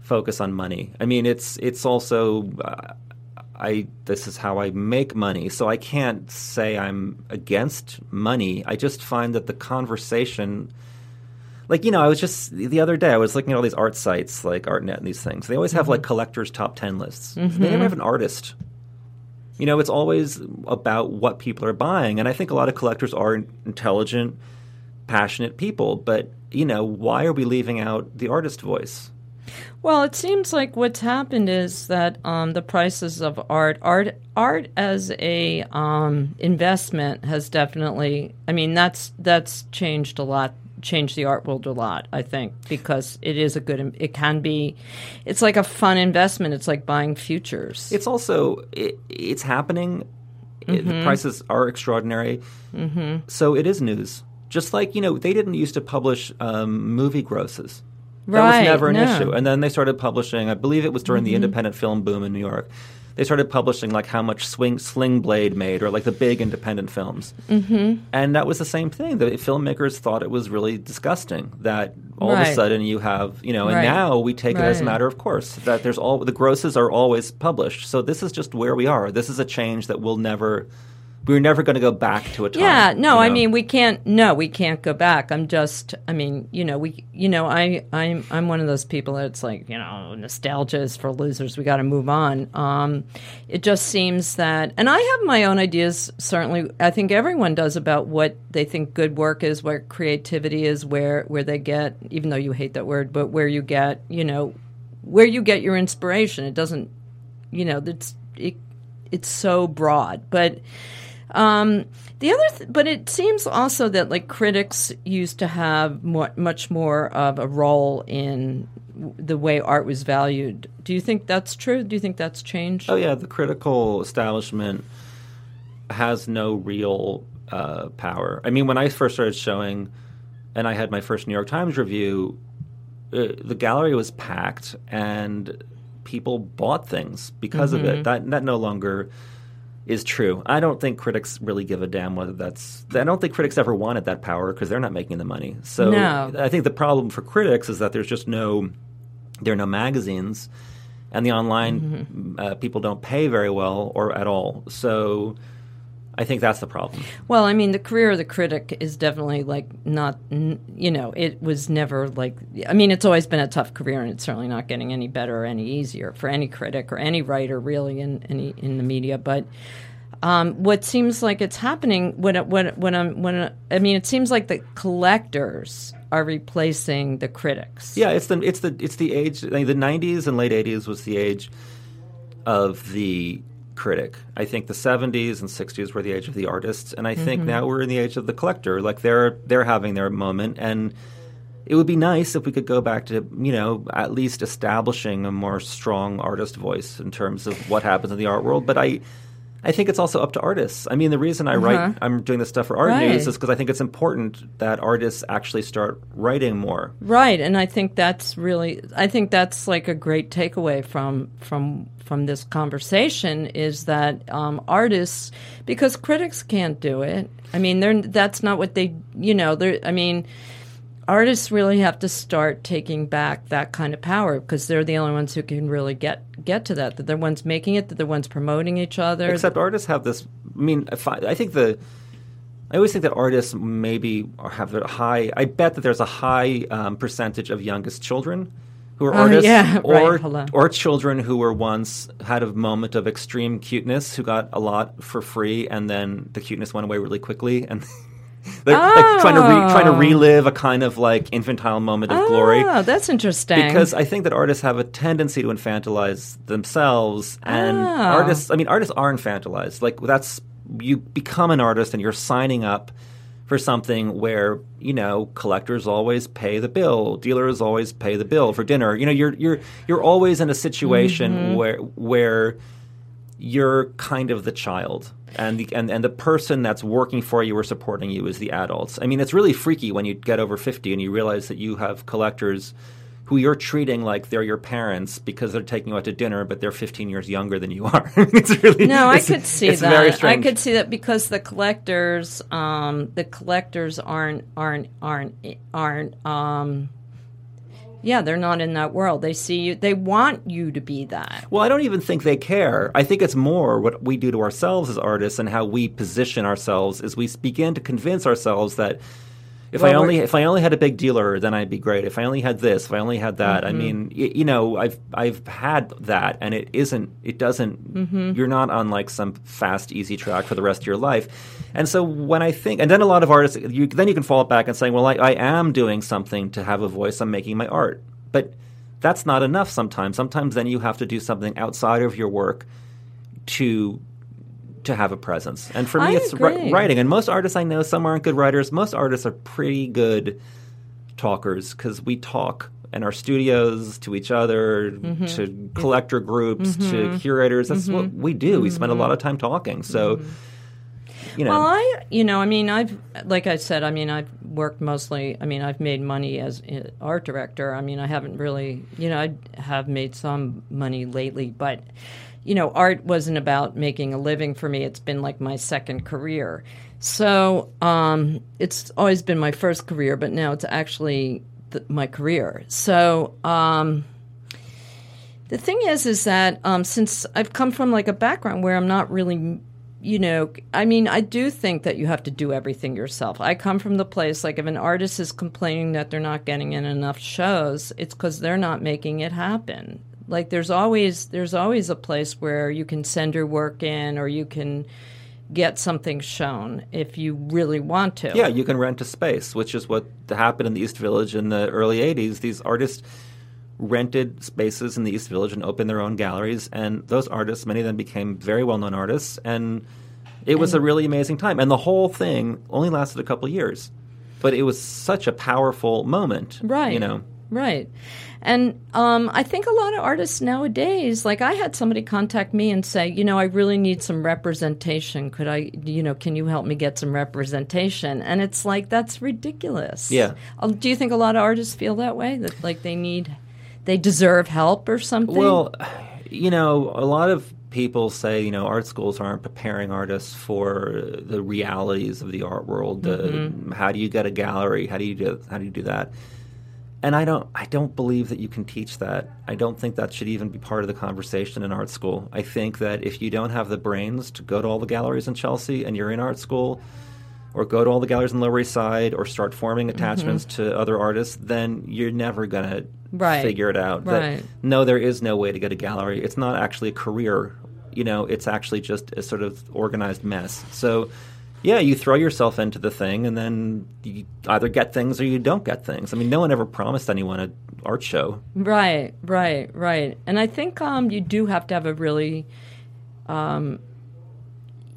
focus on money i mean it's it's also uh, I this is how I make money. So I can't say I'm against money. I just find that the conversation like you know, I was just the other day I was looking at all these art sites like ArtNet and these things. They always have mm-hmm. like collectors top 10 lists. Mm-hmm. They never have an artist. You know, it's always about what people are buying and I think a lot of collectors are intelligent, passionate people, but you know, why are we leaving out the artist voice? Well, it seems like what's happened is that um, the prices of art, art, art as a um, investment has definitely. I mean, that's that's changed a lot, changed the art world a lot. I think because it is a good. It can be. It's like a fun investment. It's like buying futures. It's also it, it's happening. Mm-hmm. The prices are extraordinary. Mm-hmm. So it is news. Just like you know, they didn't used to publish um, movie grosses. That was never an no. issue. And then they started publishing, I believe it was during mm-hmm. the independent film boom in New York. They started publishing like how much Swing, Sling Blade made or like the big independent films. Mm-hmm. And that was the same thing. The filmmakers thought it was really disgusting that all right. of a sudden you have, you know, and right. now we take right. it as a matter of course that there's all the grosses are always published. So this is just where we are. This is a change that will never we're never going to go back to a time. Yeah, no, you know? I mean we can't. No, we can't go back. I'm just. I mean, you know, we. You know, I. I'm. I'm one of those people that's like, you know, nostalgia is for losers. We got to move on. Um, it just seems that, and I have my own ideas. Certainly, I think everyone does about what they think good work is, what creativity is, where where they get. Even though you hate that word, but where you get, you know, where you get your inspiration. It doesn't. You know, it's it, it's so broad, but. Um, the other, th- but it seems also that like critics used to have more, much more of a role in the way art was valued. Do you think that's true? Do you think that's changed? Oh yeah, the critical establishment has no real uh, power. I mean, when I first started showing, and I had my first New York Times review, uh, the gallery was packed and people bought things because Mm-hmm. of it. That that no longer is true. I don't think critics really give a damn whether that's. I don't think critics ever wanted that power because they're not making the money. So No. I think the problem for critics is that there's just no, there are no magazines, and the online Mm-hmm. uh, people don't pay very well or at all. So I think that's the problem. Well, I mean, the career of the critic is definitely like not, you know, it was never like, I mean, it's always been a tough career and it's certainly not getting any better or any easier for any critic or any writer really in, in, in the media. But um, what seems like it's happening when, when, when I'm, when, I mean, it seems like the collectors are replacing the critics. Yeah, it's the it's the it's the age. I mean, the '90s and late '80s was the age of the critic. I think the 70s and 60s were the age of the artists, and I think Mm-hmm. now we're in the age of the collector. Like they're they're having their moment, and it would be nice if we could go back to you know at least establishing a more strong artist voice in terms of what happens in the art world. But I. I think it's also up to artists. I mean, the reason I write, I'm doing this stuff for Art Uh-huh. Right. News, is because I think it's important that artists actually start writing more. Right, and I think that's really I think that's like a great takeaway from from from this conversation is that um, artists because critics can't do it. I mean, they're that's not what they you know. They're I mean. Artists really have to start taking back that kind of power because they're the only ones who can really get get to that. That they're the ones making it. That they're the ones promoting each other. Except artists have this. I mean, I, I think the. I always think that artists maybe have a high. I bet that there's a high um, percentage of youngest children who are Oh, artists, yeah, or right, or children who were once had a moment of extreme cuteness, who got a lot for free, and then the cuteness went away really quickly, and they're like trying to re, trying to Oh. relive a kind of like infantile moment of glory. Oh, that's interesting. Because I think that artists have a tendency to infantilize themselves, and Oh. artists. I mean, artists are infantilized. Like that's you become an artist, and you're signing up for something where you know collectors always pay the bill, dealers always pay the bill for dinner. You know, you're you're you're always in a situation Mm-hmm. where where you're kind of the child. And the, and, and the person that's working for you or supporting you is the adults. I mean, it's really freaky when you get over 50 and you realize that you have collectors who you're treating like they're your parents because they're taking you out to dinner, but they're 15 years younger than you are. it's really No, I it's- could see it's that. Very I could see that because the collectors, um, the collectors aren't aren't aren't aren't. Um, yeah, they're not in that world. They see you. They want you to be that. Well, I don't even think they care. I think it's more what we do to ourselves as artists and how we position ourselves as we begin to convince ourselves that if I only if I only had a big dealer, then I'd be great. If I only had this, if I only had that. Mm-hmm. I mean, y- you know, I've I've had that, and it isn't. It doesn't. Mm-hmm. You're not on like some fast, easy track for the rest of your life. And so when I think, and then a lot of artists, you, then you can fall back and saying, well, I, I am doing something to have a voice. I'm making my art, but that's not enough. Sometimes, sometimes then you have to do something outside of your work to to have a presence. And for me, I it's ri- writing. And most artists I know, some aren't good writers. Most artists are pretty good talkers because we talk in our studios to each other, Mm-hmm. to collector groups, to curators. That's what we do. We spend a lot of time talking. So, you know. Mm-hmm. Well, I, you know, I mean, I've, like I said, I mean, I've worked mostly, I mean, I've made money as art director. I mean, I haven't really, you know, I have made some money lately, but, you know, art wasn't about making a living for me. It's been like my second career. So um, it's always been my first career, but now it's actually th- my career. So, um, the thing is, is that um, since I've come from like a background where I'm not really, you know, I mean, I do think that you have to do everything yourself. I come from the place like if an artist is complaining that they're not getting in enough shows, it's because they're not making it happen. Like there's always there's always a place where you can send your work in or you can get something shown if you really want to. Yeah, you can rent a space, which is what happened in the East Village in the early 80s. These artists rented spaces in the East Village and opened their own galleries. And those artists, many of them became very well known artists. And it was a really amazing time. And the whole thing only lasted a couple years. But it was such a powerful moment. Right. You know. Right. And um, I think a lot of artists nowadays, like I had somebody contact me and say, you know, I really need some representation. Could I, you know, can you help me get some representation? And it's like, that's ridiculous. Yeah. Um, do you think a lot of artists feel that way? That like they need, they deserve help or something? Well, you know, a lot of people say, you know, art schools aren't preparing artists for the realities of the art world. Mm-hmm. How do you get a gallery? How do you do? How do you do that? And I don't, I don't believe that you can teach that. I don't think that should even be part of the conversation in art school. I think that if you don't have the brains to go to all the galleries in Chelsea and you're in art school, or go to all the galleries in Lower East Side, or start forming attachments to other artists, then you're never gonna Mm-hmm. Right. figure it out. That, Right. no, there is no way to get a gallery. It's not actually a career. You know, it's actually just a sort of organized mess. So, yeah, you throw yourself into the thing, and then you either get things or you don't get things. I mean, no one ever promised anyone an art show. Right, right, right. And I think um, you do have to have a really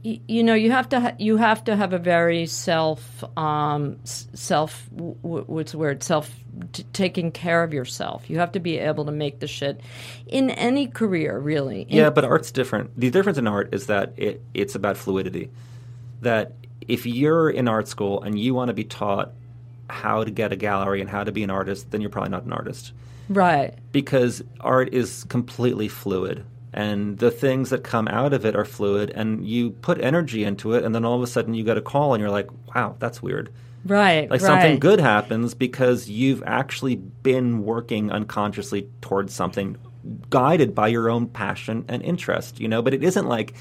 y- you know you have to ha- you have to have a very self um, self w- what's the word self t- taking care of yourself. You have to be able to make the shit in any career, really. In- Yeah, but art's different. The difference in art is that it, it's about fluidity. That if you're in art school and you want to be taught how to get a gallery and how to be an artist, then you're probably not an artist. right. Because art is completely fluid. And the things that come out of it are fluid, and you put energy into it, and then all of a sudden you get a call, and you're like, wow, that's weird. Right. Like right. something good happens because you've actually been working unconsciously towards something guided by your own passion and interest, you know, but it isn't like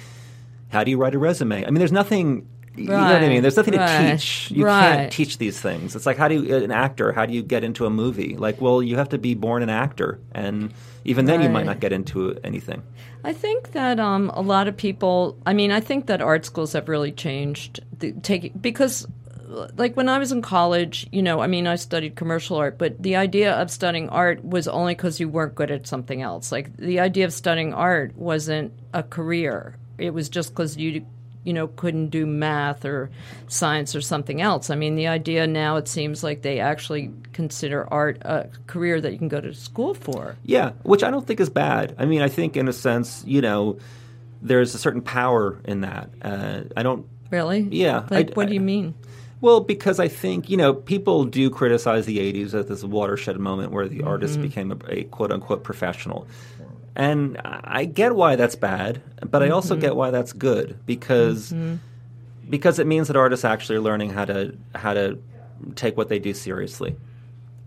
how do you write a resume? I mean, there's nothing you know what I mean? There's nothing right, to teach. You right. can't teach these things. It's like how do you an actor, how do you get into a movie? Like, well, you have to be born an actor and even then you might not get into anything. I think that um, a lot of people. I mean, I think that art schools have really changed. The, take because, like when I was in college, you know, I mean, I studied commercial art, but the idea of studying art was only because you weren't good at something else. Like the idea of studying art wasn't a career. It was just because you. You know, couldn't do math or science or something else. I mean, the idea now it seems like they actually consider art a career that you can go to school for. Yeah, which I don't think is bad. I mean, I think in a sense, you know, there's a certain power in that. Uh, I don't Really? Yeah, Like, I- what do you I- mean? Well, because I think, you know, people do criticize the 80s as this watershed moment where the artist Mm-hmm. became a, a quote unquote professional. And I get why that's bad, but I also Mm-hmm. get why that's good because because it means that artists actually are learning how to how to take what they do seriously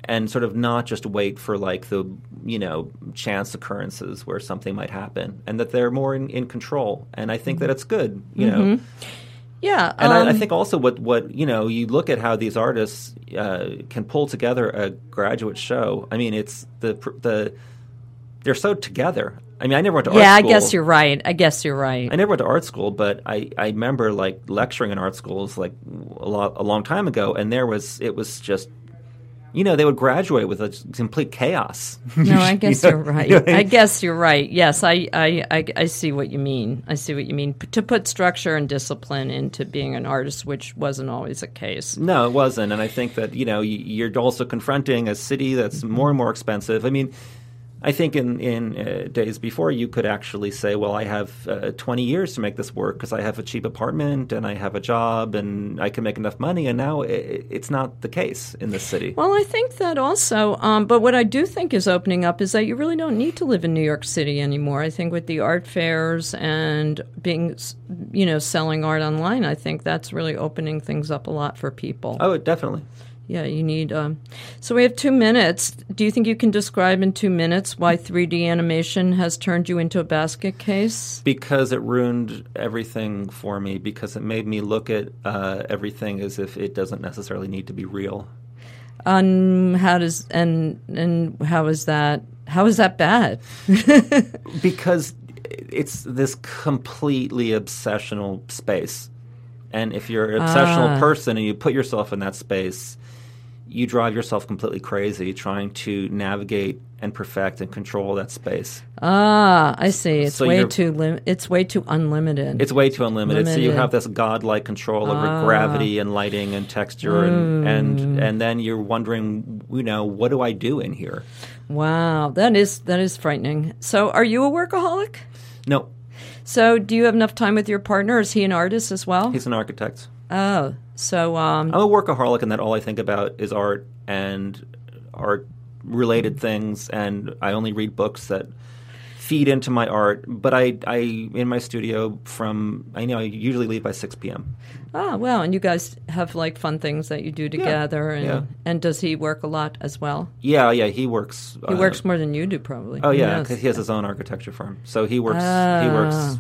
and sort of not just wait for like the you know chance occurrences where something might happen and that they're more in, in control and i think that it's good you know Yeah, and I, I um, think also what, what you know you look at how these artists uh, can pull together a graduate show. I mean, it's the the they're so together. I mean, I never went to art school. yeah, I guess you're right. I guess you're right. I never went to art school, but I, I remember like lecturing in art schools like a lot a long time ago, and there was it was just you know they would graduate with a complete chaos. No, I guess You know- you're right. you know I I guess you're right. Yes, I, I, I, I see what you mean. I see what you mean. P- to put structure and discipline into being an artist, which wasn't always the case. No, it wasn't, and I think that you know you're also confronting a city that's more and more expensive. I mean, I think in in uh, days before you could actually say, well, I have uh, 20 years to make this work because I have a cheap apartment and I have a job and I can make enough money. And now i it's not the case in this city. Well, I think that also, um, but what I do think is opening up is that you really don't need to live in New York City anymore. I think with the art fairs and being, you know, selling art online, I think that's really opening things up a lot for people. oh, definitely. Yeah, you need. Um, so we have two minutes. Do you think you can describe in two minutes why 3D animation has turned you into a basket case? Because it ruined everything for me. Because it made me look at uh, everything as if it doesn't necessarily need to be real. Um, how does and and how is that? How is that bad? because it's this completely obsessional space. And if you're an obsessional Ah. person and you put yourself in that space, you drive yourself completely crazy trying to navigate and perfect and control that space. Ah, I see. It's So way too lim- It's way too unlimited. It's way too unlimited. So you have this godlike control over Ah. gravity and lighting and texture, and, and and then you're wondering, you know, what do I do in here? wow, that is that is frightening. So, are you a workaholic? No, So, do you have enough time with your partner? Is he an artist as well? he's an architect. Oh, so um, I'm a workaholic and that all I think about is art and art related things, and I only read books that feed into my art. But I, I in my studio from I know I usually leave by six p.m. oh well, and you guys have like fun things that you do together, and yeah. and does he work a lot as well? Yeah, yeah, he works. He uh, works more than you do, probably. Oh yeah, because he has his own architecture firm, so he works. He Ah. works uh,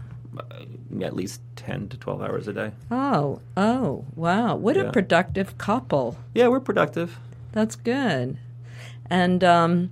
at least ten to twelve hours a day. Oh, oh, wow! What a productive couple. Yeah, we're productive. That's good. And um,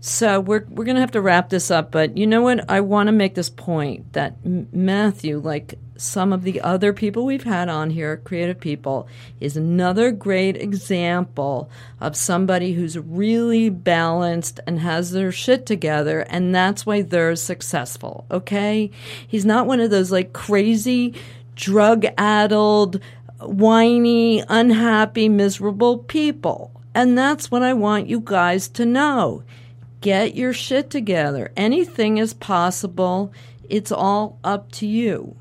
so we're we're gonna have to wrap this up. But you know what? I want to make this point that Matthew, like some of the other people we've had on here, creative people, is another great example of somebody who's really balanced and has their shit together, and that's why they're successful, okay? He's not one of those like crazy, drug addled, whiny, unhappy, miserable people. And that's what I want you guys to know. Get your shit together. Anything is possible. It's all up to you.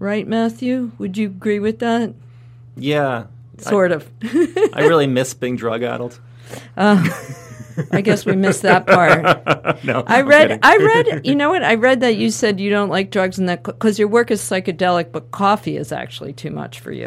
Right, Matthew? Would you agree with that? Yeah. Sort of. I really miss being drug addled. Uh, I guess we missed that part. no, I read. I read. You know what? I read that you said you don't like drugs and that because your work is psychedelic, but coffee is actually too much for you.